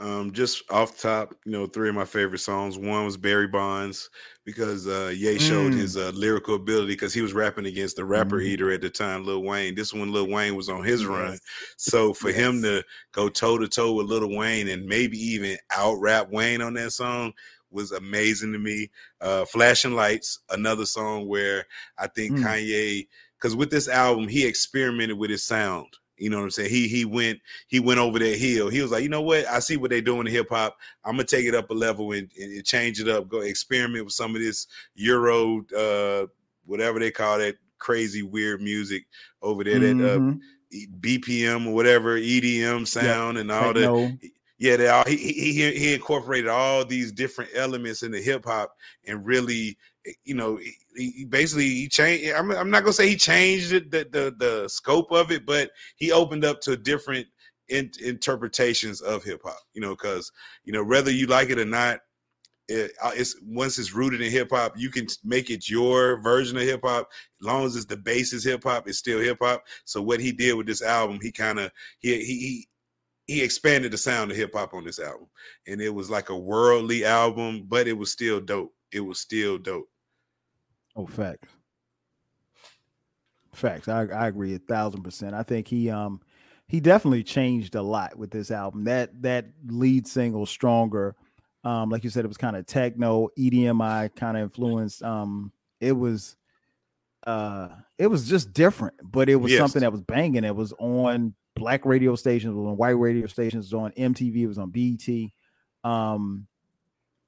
Um, just off top, you know, three of my favorite songs. One was Barry Bonds because uh Ye showed mm. his uh, lyrical ability because he was rapping against the rapper mm. eater at the time, Lil Wayne. This one, Lil Wayne was on his yes. run. So for yes. him to go toe to toe with Lil Wayne and maybe even out rap Wayne on that song was amazing to me. Uh Flashing Lights, another song where I think mm. Kanye, because with this album, he experimented with his sound you know what I'm saying? He he went he went over that hill. He was like, you know what? I see what they're doing in hip hop. I'm gonna take it up a level and, and, change it up. Go experiment with some of this Euro, uh, whatever they call that crazy weird music over there. Mm-hmm. That uh, mm-hmm. BPM or whatever EDM sound and all that. Yeah, they all he, he he incorporated all these different elements in the hip hop and really you know, he basically he changed. I'm, I'm not gonna say he changed the, the the scope of it, but he opened up to different in, interpretations of hip hop. You know, because you know whether you like it or not, it, uh, it's once it's rooted in hip hop, you can make it your version of hip hop. As long as it's the base is hip hop, it's still hip hop. So what he did with this album, he kind of he he he expanded the sound of hip hop on this album, and it was like a worldly album, but it was still dope. It was still dope. Oh, facts. Facts. I, I agree a thousand percent. I think he um he definitely changed a lot with this album. That that lead single, Stronger, um, like you said, it was kind of techno, EDMI kind of influence. Um, it was uh it was just different, but it was yes. something that was banging. It was on black radio stations, was on white radio stations, was on MTV, it was on BET. Um,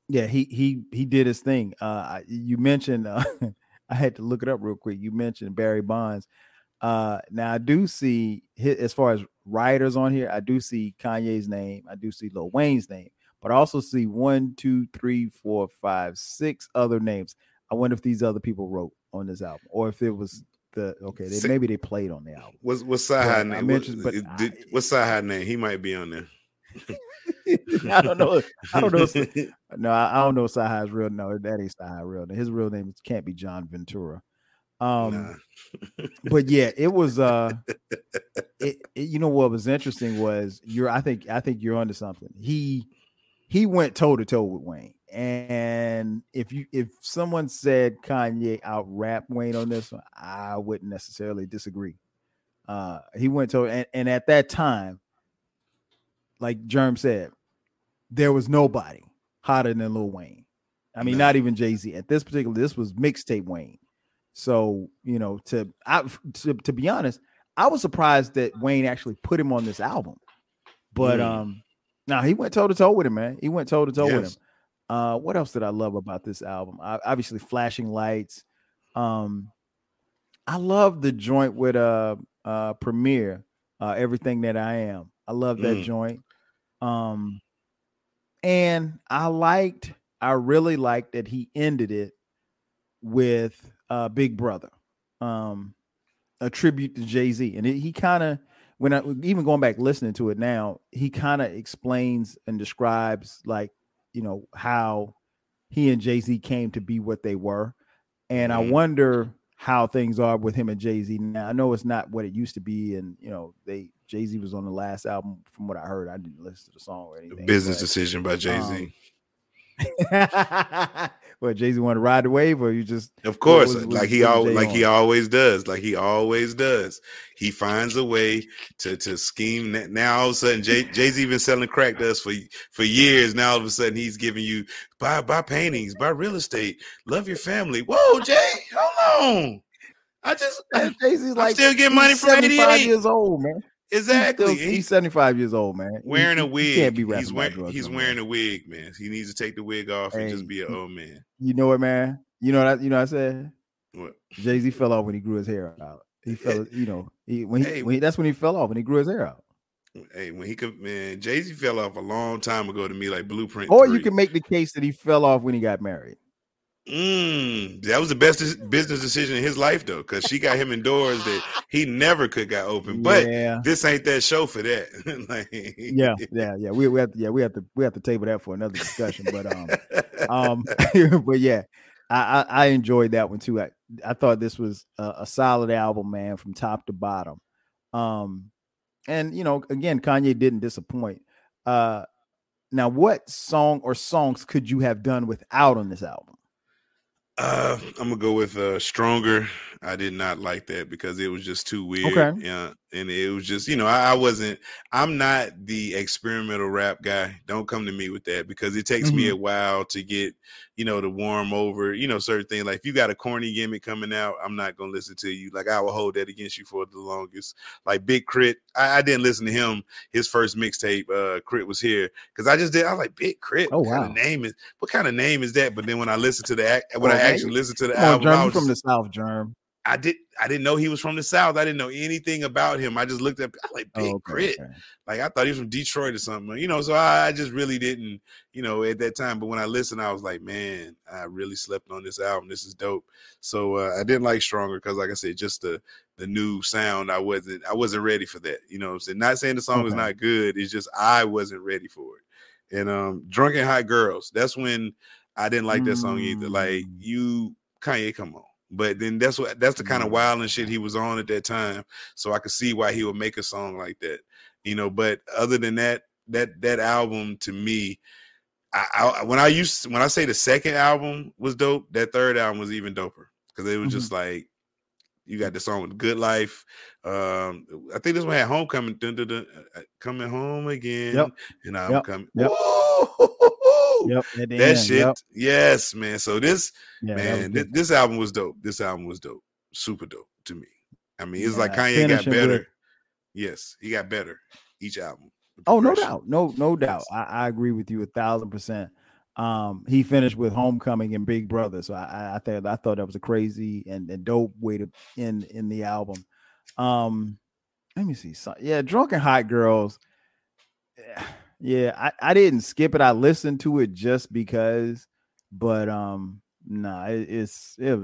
yeah, he he he did his thing. Uh, you mentioned uh, <laughs> I had to look it up real quick. You mentioned Barry Bonds. Uh, now I do see as far as writers on here, I do see Kanye's name, I do see Lil Wayne's name, but I also see one, two, three, four, five, six other names. I wonder if these other people wrote on this album, or if it was the okay, they, maybe they played on the album. What's what's Sahai name? What, but did, what's Sahai name? He might be on there. <laughs> <laughs> I don't know. I don't know. <laughs> No, I, don't know Sahai's real. No, that ain't Sahai real. His real name can't be John Ventura. Um, nah. <laughs> but yeah, it was. Uh, it, it, you know what was interesting was you're. I think. I think you're onto something. He he went toe to toe with Wayne. And if you if someone said Kanye out rap Wayne on this one, I wouldn't necessarily disagree. Uh, he went to and, and at that time, like Jerm said, there was nobody hotter than Lil Wayne. I mean, no. not even Jay Z. At this particular, this was mixtape Wayne. So you know, to, I, to to be honest, I was surprised that Wayne actually put him on this album. But mm. um, now he went toe to toe with him, man. He went toe to toe with him. Uh, what else did I love about this album? I, obviously, flashing lights. Um, I love the joint with uh uh Premier, uh, everything that I am. I love that mm. joint. Um, and I liked, I really liked that he ended it with uh, Big Brother, um, a tribute to Jay Z, and it, he kind of when I even going back listening to it now, he kind of explains and describes like you know how he and Jay Z came to be what they were, and mm-hmm. I wonder how things are with him and Jay Z now. I know it's not what it used to be, and you know they Jay Z was on the last album. From what I heard, I didn't listen to the song or anything. Business but, decision by Jay Z. Um, <laughs> what Jay Z want to ride the wave, or you just of course, was, like he always like on? he always does, like he always does. He finds a way to to scheme. Now all of a sudden, Jay Z been selling crack to us for for years. Now all of a sudden, he's giving you buy buy paintings, buy real estate, love your family. Whoa, Jay, hold on. I just <laughs> Jay Z's like still getting money from 85 years old, man. Exactly. He's, still, he's 75 years old, man. Wearing he, a wig. He can't be he's wearing, he's wearing a wig, man. He needs to take the wig off hey, and just be an old man. You know what, man? You know what I, you know what I said? What? Jay-Z fell off when he grew his hair out. He fell, you know, he, when, he, hey, when he, that's when he fell off when he grew his hair out. Hey, when he could, man, Jay Z fell off a long time ago to me, like Blueprint. Or 3. you can make the case that he fell off when he got married. Mm, that was the best business decision in his life, though, because she got him indoors that he never could got open. But yeah. this ain't that show for that. <laughs> like, yeah, yeah, yeah. We, we have to, yeah, we have to, we have to table that for another discussion. But um, <laughs> um, <laughs> but yeah, I, I, I enjoyed that one too. I I thought this was a, a solid album, man, from top to bottom. Um, and you know, again, Kanye didn't disappoint. Uh, now, what song or songs could you have done without on this album? Uh, I'm gonna go with uh stronger. I did not like that because it was just too weird. Okay. Yeah, and it was just you know I, I, wasn't. I'm not the experimental rap guy. Don't come to me with that because it takes mm-hmm. me a while to get you know to warm over. You know certain things like if you got a corny gimmick coming out, I'm not gonna listen to you. Like I will hold that against you for the longest. Like Big K.R.I.T., I, I didn't listen to him. His first mixtape, uh, K.R.I.T. was here because I just did. I was like Big Crit. Oh what wow. kind of name is what kind of name is that? But then when I listened to the when I actually listened to the album, on, Jerm, from the South, Jerm. I did I didn't know he was from the South. I didn't know anything about him. I just looked up I like Big oh, okay, Crit. Okay. Like I thought he was from Detroit or something. You know, so I, I, just really didn't, you know, at that time. But when I listened, I was like, man, I really slept on this album. This is dope. So uh, I didn't like Stronger because, like I said, just the the new sound. I wasn't I wasn't ready for that. You know, I'm saying not saying the song okay. was not good. It's just I wasn't ready for it. And um, Drunk and Hot Girls. That's when I didn't like that song either. Like mm. you, Kanye, come on but then that's what that's the kind of mm-hmm. wild and shit he was on at that time. So I could see why he would make a song like that, you know. But other than that, that that album to me, I, I when I used when I say the second album was dope, that third album was even doper because it was mm-hmm. just like you got the song with Good Life. Um, I think this one had Homecoming, dun, dun, dun, uh, coming home again, yep. and I'm yep. coming. Yep. <laughs> Yep, that end, shit. Yep. Yes, man. So this yeah, man, this, this, album was dope. This album was dope. Super dope to me. I mean, it's yeah, like Kanye got better. With... Yes, he got better each album. Oh, no doubt. No, no doubt. I, I, agree with you a thousand percent. Um, he finished with Homecoming and Big Brother. So I, I thought I thought that was a crazy and, and dope way to end in the album. Um, let me see. So, yeah, Drunk and Hot Girls. Yeah yeah, I, I didn't skip it. I listened to it just because, but um, nah, it, it's it.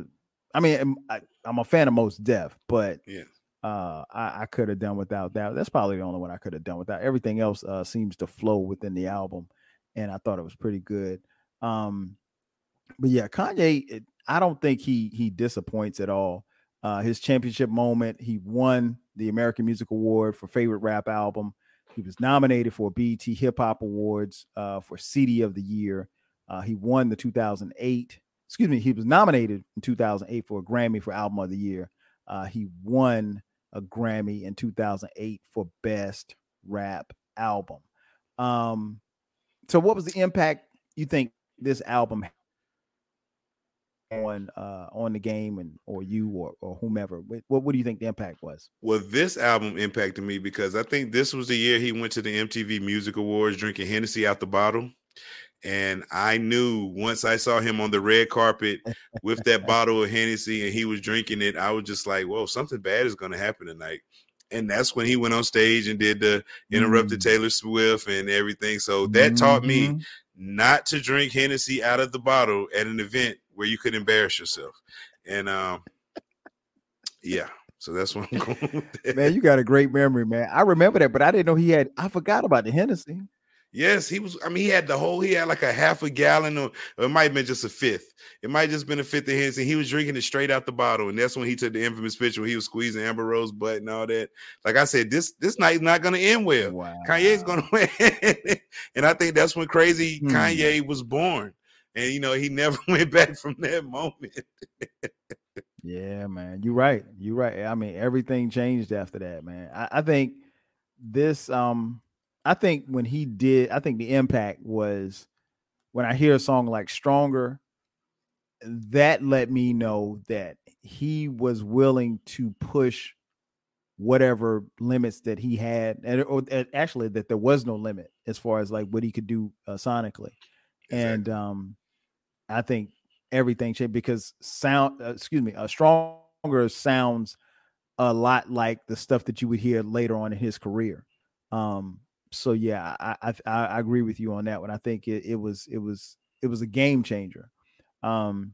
I mean, I, am a fan of Mos Def, but yeah, uh, I, I could have done without that. That's probably the only one I could have done without. Everything else uh seems to flow within the album, and I thought it was pretty good. Um, but yeah, Kanye, it, I don't think he he disappoints at all. Uh, his championship moment, he won the American Music Award for favorite rap album. He was nominated for BET Hip Hop Awards uh, for CD of the Year. Uh, he won the 2008. Excuse me. He was nominated in 2008 for a Grammy for Album of the Year. Uh, he won a Grammy in 2008 for Best Rap Album. Um, so, what was the impact you think this album on uh on the game and or you or or whomever what what do you think the impact was well this album impacted me because i think this was the year he went to the mtv music awards drinking hennessy out the bottle and i knew once i saw him on the red carpet with that bottle of hennessy and he was drinking it i was just like whoa something bad is going to happen tonight and that's when he went on stage and did the interrupted mm. taylor swift and everything so that mm-hmm. taught me mm-hmm not to drink Hennessy out of the bottle at an event where you could embarrass yourself. And um, yeah, so that's what I'm <laughs> going. man, you got a great memory, man. I remember that, but I didn't know he had. I forgot about the Hennessy. Yes, he was. I mean, he had the whole. He had like a half a gallon, or, or it might have been just a fifth. It might have just been a fifth of Hennessy. He was drinking it straight out the bottle, and that's when he took the infamous picture where he was squeezing Amber Rose butt and all that. Like I said, this this night's not going to end well. Wow. Kanye's going to win, and I think that's when crazy hmm. Kanye was born. And you know, he never <laughs> went back from that moment. yeah, man, you're right. You're right. I mean, everything changed after that, man. I, I think this um I think when he did, I think the impact was when I hear a song like Stronger, that let me know that he was willing to push whatever limits that he had, and or, actually that there was no limit as far as like what he could do uh, sonically. Exactly. And um, I think everything changed because sound, uh, excuse me, a stronger sounds a lot like the stuff that you would hear later on in his career. Um, so yeah, I, I, I agree with you on that one. I think it, it was it was it was a game changer. Um,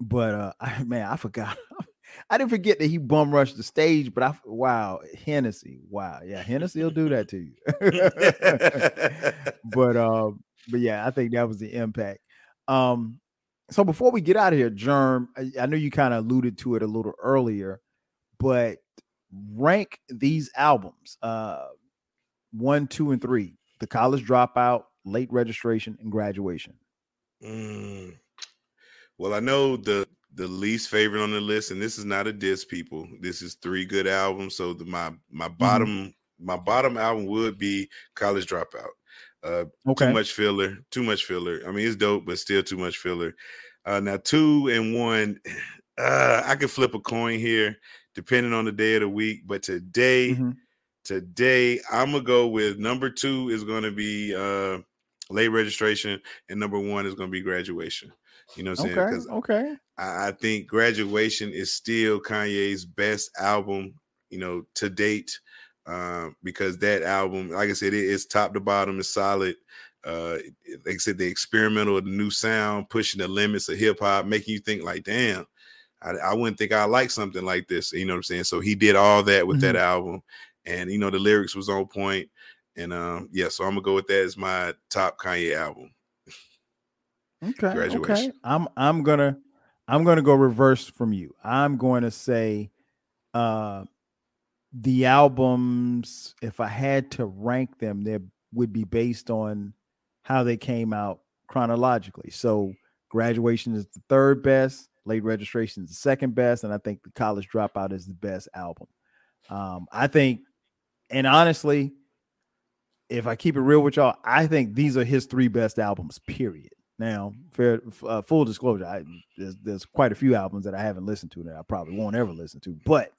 but uh, <laughs> I, man, I forgot. <laughs> I didn't forget that he bum rushed the stage, but I wow, Hennessy, wow, yeah, Hennessy will do that to you. <laughs> but um, but yeah, I think that was the impact. Um, so before we get out of here, Jerm, I, I know you kind of alluded to it a little earlier, but rank these albums. Uh, one, two, and three the college dropout, late registration, and graduation? Mm. Well, I know the the least favorite on the list, and this is not a diss, people. This is three good albums. So the, my my mm-hmm. bottom mm-hmm. my bottom album would be College Dropout. Uh, okay. Too much filler. Too much filler. I mean, it's dope, but still too much filler. Uh, now two and one, <sighs> uh, I could flip a coin here, depending on the day of the week. But today. Mm-hmm Today, I'm gonna go with number two is gonna be uh late registration, and number one is gonna be graduation. You know what I'm saying? Because okay, I, I think graduation is still Kanye's best album, you know, to date. Uh, because that album, like I said, it is top to bottom, is solid. Uh, like I said, the experimental, the new sound, pushing the limits of hip hop, making you think like, damn, I, I, wouldn't think I like something like this. You know what I'm saying? So he did all that with mm-hmm. that album, and you know the lyrics was on point, and um, yeah, so I'm gonna go with that as my top Kanye album. Okay, okay. I'm I'm gonna I'm gonna go reverse from you. I'm going to say, uh, the albums. If I had to rank them, they would be based on how they came out chronologically. So graduation is the third best, late registration is the second best, and I think the college dropout is the best album. Um, I think and honestly, if I keep it real with y'all, I think these are his three best albums. Period. Now, fair uh, full disclosure, I, there's, there's quite a few albums that I haven't listened to that I probably won't ever listen to, but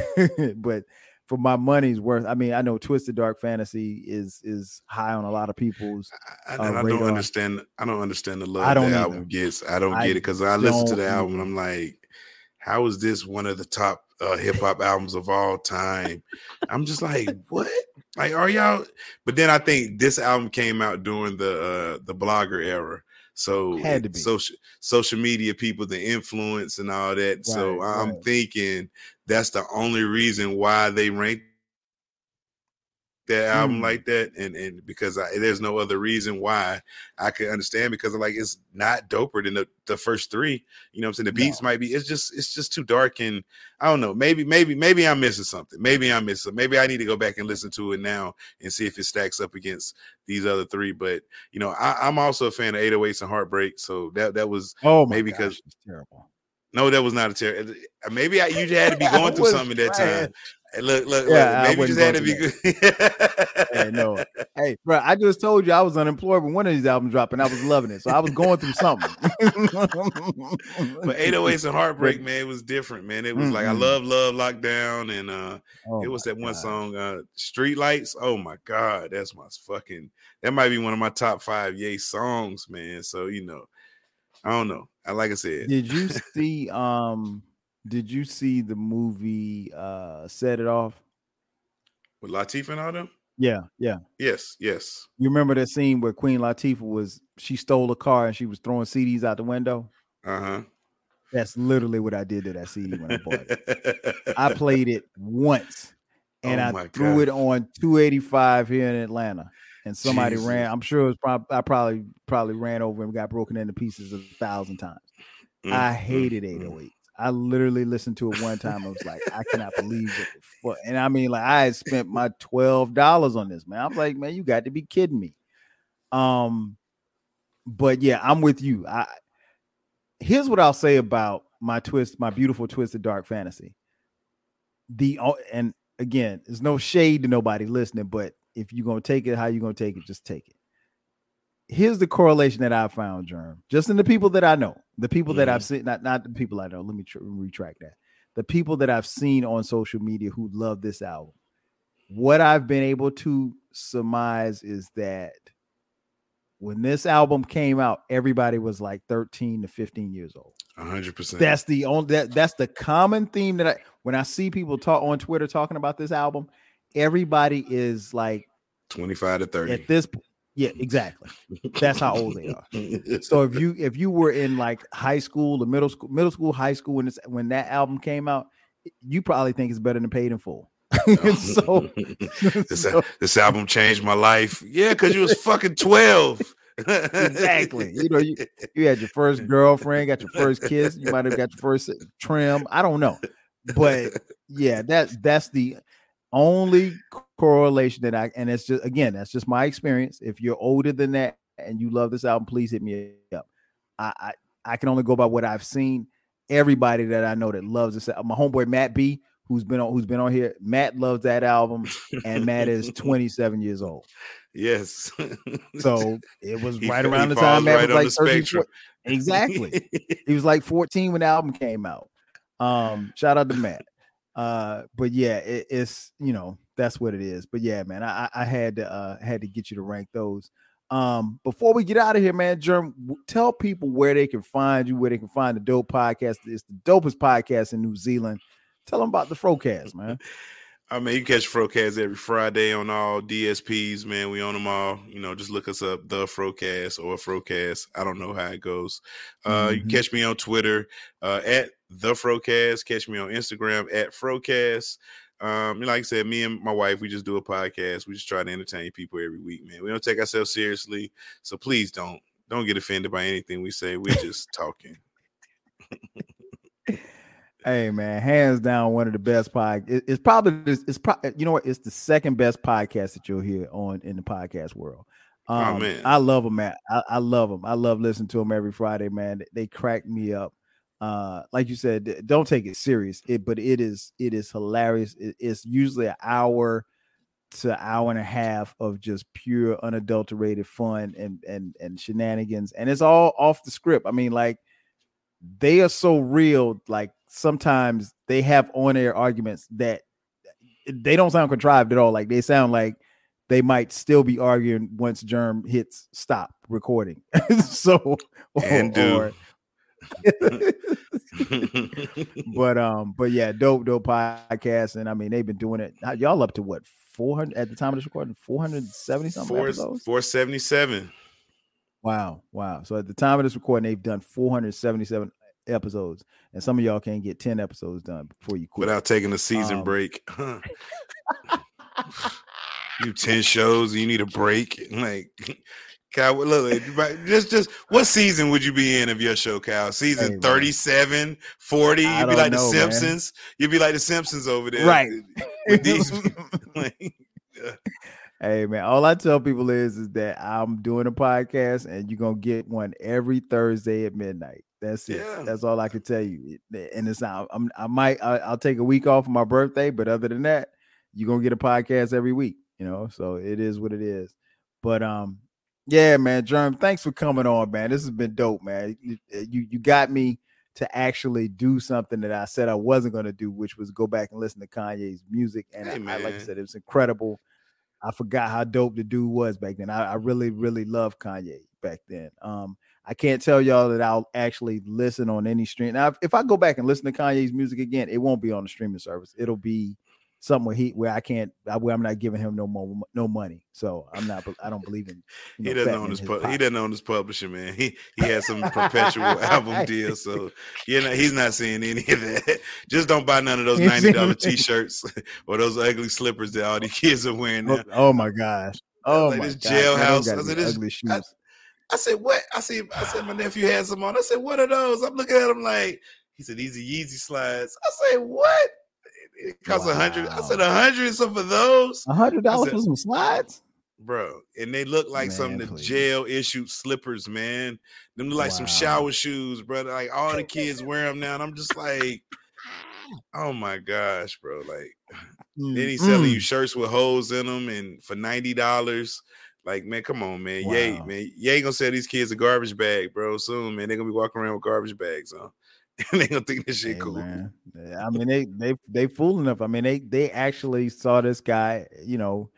<laughs> but for my money's worth, I mean, I know Twisted Dark Fantasy is is high on a lot of people's. I, uh, I don't understand. I don't understand the love I don't the album gets. I don't I get it because I listen to the album. I'm like, how is this one of the top uh, hip hop albums of all time. I'm just like, what? Like, are y'all? But then I think this album came out during the uh, the blogger era, so had to be social social media people, the influence and all that. Right, so I'm right. thinking that's the only reason why they ranked that album mm. like that, and and because I, there's no other reason why I could understand because like it's not doper than the, the first three. You know, I'm saying the beats no. might be. It's just it's just too dark, and I don't know. Maybe maybe maybe I'm missing something. Maybe I'm missing. Maybe I need to go back and listen to it now and see if it stacks up against these other three. But you know, I, am also a fan of 808s and Heartbreak, so that that was oh maybe because terrible. No, that was not a terrible. Maybe I, you had to be <laughs> going through something at that time. Look, look, yeah, look. Maybe just had to be good. <laughs> hey, no, hey, bro. I just told you I was unemployed when one of these albums dropped, and I was loving it. So I was going through something. <laughs> but 808s and Heartbreak, man, it was different, man. It was mm-hmm. like I love, love, lockdown, and uh, oh it was that one God. song, uh, Street Lights. Oh my God, that's my fucking. That might be one of my top five yay songs, man. So you know, I don't know. I like I said. Did you <laughs> see? um did you see the movie uh Set It Off? With Latifah and all them? Yeah, yeah. Yes, yes. You remember that scene where Queen Latifah was she stole a car and she was throwing CDs out the window? Uh-huh. That's literally what I did to that CD when I bought it. <laughs> I played it once and Oh I threw God. it on 285 here in Atlanta. And somebody Jesus. ran. I'm sure it was prob- I probably probably ran over and got broken into pieces a thousand times. Mm, I mm, hated mm. 808. I literally listened to it one time. I was like, I cannot believe it. And I mean, like, I had spent my twelve dollars on this, man. I'm like, man, you got to be kidding me. Um, but yeah, I'm with you. I here's what I'll say about my twist, my beautiful twisted dark fantasy. The and again, there's no shade to nobody listening, but if you're gonna take it, how you gonna take it, just take it. Here's the correlation that I found, Jerm. Just in the people that I know, the people that I've seen, not not the people I know. Let me tr- retract that. The people that I've seen on social media who love this album. What I've been able to surmise is that when this album came out, everybody was like 13 to 15 years old. Hundred percent. That's the only that that's the common theme that I when I see people talk on Twitter talking about this album, everybody is like 25 to 30. at this point. Yeah, exactly. That's how old they are. So if you if you were in like high school or middle school, middle school, high school when it's when that album came out, you probably think it's better than paid in full. <laughs> so, <laughs> this, so- this album changed my life. Yeah, because you was fucking 12. exactly. You know, you, <laughs> you had your first girlfriend, got your first kiss, you might have got your first trim. I don't know. But yeah, that that's the only correlation that I and it's just again, that's just my experience. If you're older than that and you love this album, please hit me up. I I, I can only go by what I've seen. Everybody that I know that loves this, album, my homeboy Matt B, who's been on who's been on here, Matt loves that album, and Matt is <laughs> 27 years old. yes. So <laughs> it was He right around the time Matt right was like the 13, Exactly. <laughs> he was like 14 when the album came out. Um, shout out to Matt. Uh, but yeah, it, it's you know that's what it is. But yeah, man, I, I had to uh had to get you to rank those. Um, before we get out of here, man, Jerm, tell people where they can find you, where they can find the dope podcast. It's the dopest podcast in New Zealand. Tell them about the Frocast, man. <laughs> I mean, you catch Frocast every Friday on all DSPs, man. We own them all. You know, just look us up, the Frocast or Frocast. I don't know how it goes. Uh, You can Mhm. catch me on Twitter uh, at the Frocast. Catch me on Instagram at Frocast. Um, like I said, me and my wife, we just do a podcast. We just try to entertain people every week, man. We don't take ourselves seriously, so please don't don't get offended by anything we say. We're <laughs> just talking. Hey man, hands down, one of the best pod. it- it's probably it's, it's pro- you know what? It's the second best podcast that you'll hear on in the podcast world. Um, man. I love them, man. I, I love them. I love listening to them every Friday, man. They, they crack me up. Uh, like you said, don't take it serious. It, but it is it is hilarious. It- it's usually an hour to hour and a half of just pure unadulterated fun and and and shenanigans, and it's all off the script. I mean, like they are so real. Like sometimes they have on air arguments that they don't sound contrived at all. Like they sound like they might still be arguing once Jerm hits stop recording. <laughs> so And do. or- <laughs> but um, but yeah, dope, dope podcast. And I mean, they've been doing it. Y'all up to what 400 at the time of this recording, 470 something Four episodes. four seventy seven. Wow, wow. So at the time of this recording, they've done 477 episodes, and some of y'all can't get 10 episodes done before you quit. without taking a season Um, break. <laughs> you ten shows, you need a break. <laughs> Like, Kyle, look, just just what <laughs> season would you be in of your show, Kyle? Season man. 37, 40? You'd be like the know, man. Simpsons. You'd be like the Simpsons over there. Right. <laughs> These, <laughs> like, Hey man, all I tell people is is that I'm doing a podcast and you're gonna get one every Thursday at midnight. That's it. Yeah. That's all I can tell you. And it's not. I'm. I might. I, I'll take a week off for my birthday, but other than that, you're gonna get a podcast every week. You know, so it is what it is. But um, yeah, man, Jerm, thanks for coming on, man. This has been dope, man. You you, got me to actually do something that I said I wasn't gonna do, which was go back and listen to Kanye's music. And Hey, I, I- like I said, it was incredible. I forgot how dope the dude was back then. I, I really, really loved Kanye back then. Um, I can't tell y'all that I'll actually listen on any stream. Now, if, if I go back and listen to Kanye's music again, it won't be on the streaming service. It'll be something where he where I can't where I'm not giving him no more no money. So I'm not I don't believe in. You know, he doesn't own his, his pu- he doesn't own his publisher, man. He he has some perpetual <laughs> album deal, so you know he's not seeing any of that. <laughs> Just don't buy none of those ninety dollar <laughs> t-shirts or those ugly slippers that all these kids are wearing oh, now. Oh, oh my gosh! Oh like my this jailhouse. I said this ugly shoes. I, I said what? I see. I said my nephew had some on. I said what are those? I'm looking at him like. He said these are Yeezy slides. I say what? It costs a wow. hundred. I said a hundred so for those. A hundred dollars for some slides, bro. And they look like man, some of the jail issued slippers, man. Them look like wow. some shower shoes, bro. Like all the kids <laughs> wear them now, and I'm just like, <laughs> oh my gosh, bro. Like, mm. <sighs> then he's selling you shirts with holes in them, and for ninety dollars. Like, man, come on, man. Wow. Yay, man. Yay gonna sell these kids a garbage bag, bro. Soon, man. They're gonna be walking around with garbage bags on. <laughs> they gonna think this shit hey, cool. Man. I mean, they they they fool enough. I mean, they they actually saw this guy, you know,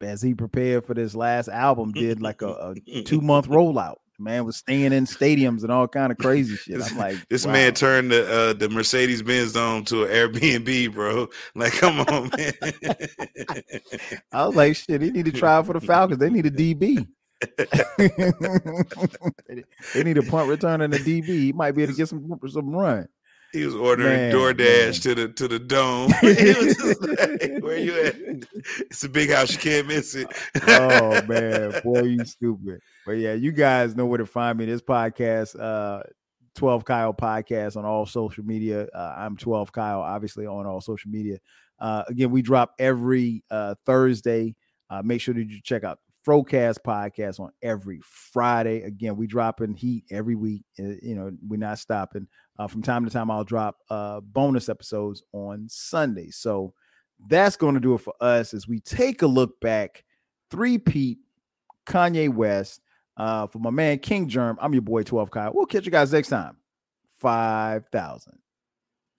as he prepared for this last album, did like a, a two month <laughs> rollout. man was staying in stadiums and all kind of crazy shit. I'm like, this wow. man turned the uh, the Mercedes Benz Dome to an Airbnb, bro. <laughs> Like, come on, man. I was like, shit. He need to try for the Falcons. They need a DB. <laughs> they need a punt return and a DB. He might be able to get some some run. He was ordering man, DoorDash man. to the to the dome. <laughs> <laughs> like, where you at? It's a big house. You can't miss it. oh man, boy, you stupid. But yeah, you guys know where to find me. This podcast, uh, 12 Kyle podcast on all social media. Uh, I'm 12 Kyle, obviously on all social media. Uh, again, we drop every uh, Thursday. Uh, make sure that you check out Frocast podcast on every Friday. Again, we dropping heat every week. Uh, you know, we're not stopping. Uh, from time to time, I'll drop uh, bonus episodes on Sunday. So that's going to do it for us as we take a look back. Three Peat, Kanye West. Uh, for my man King Jerm, I'm your boy 12 Kyle. We'll catch you guys next time. 5,000.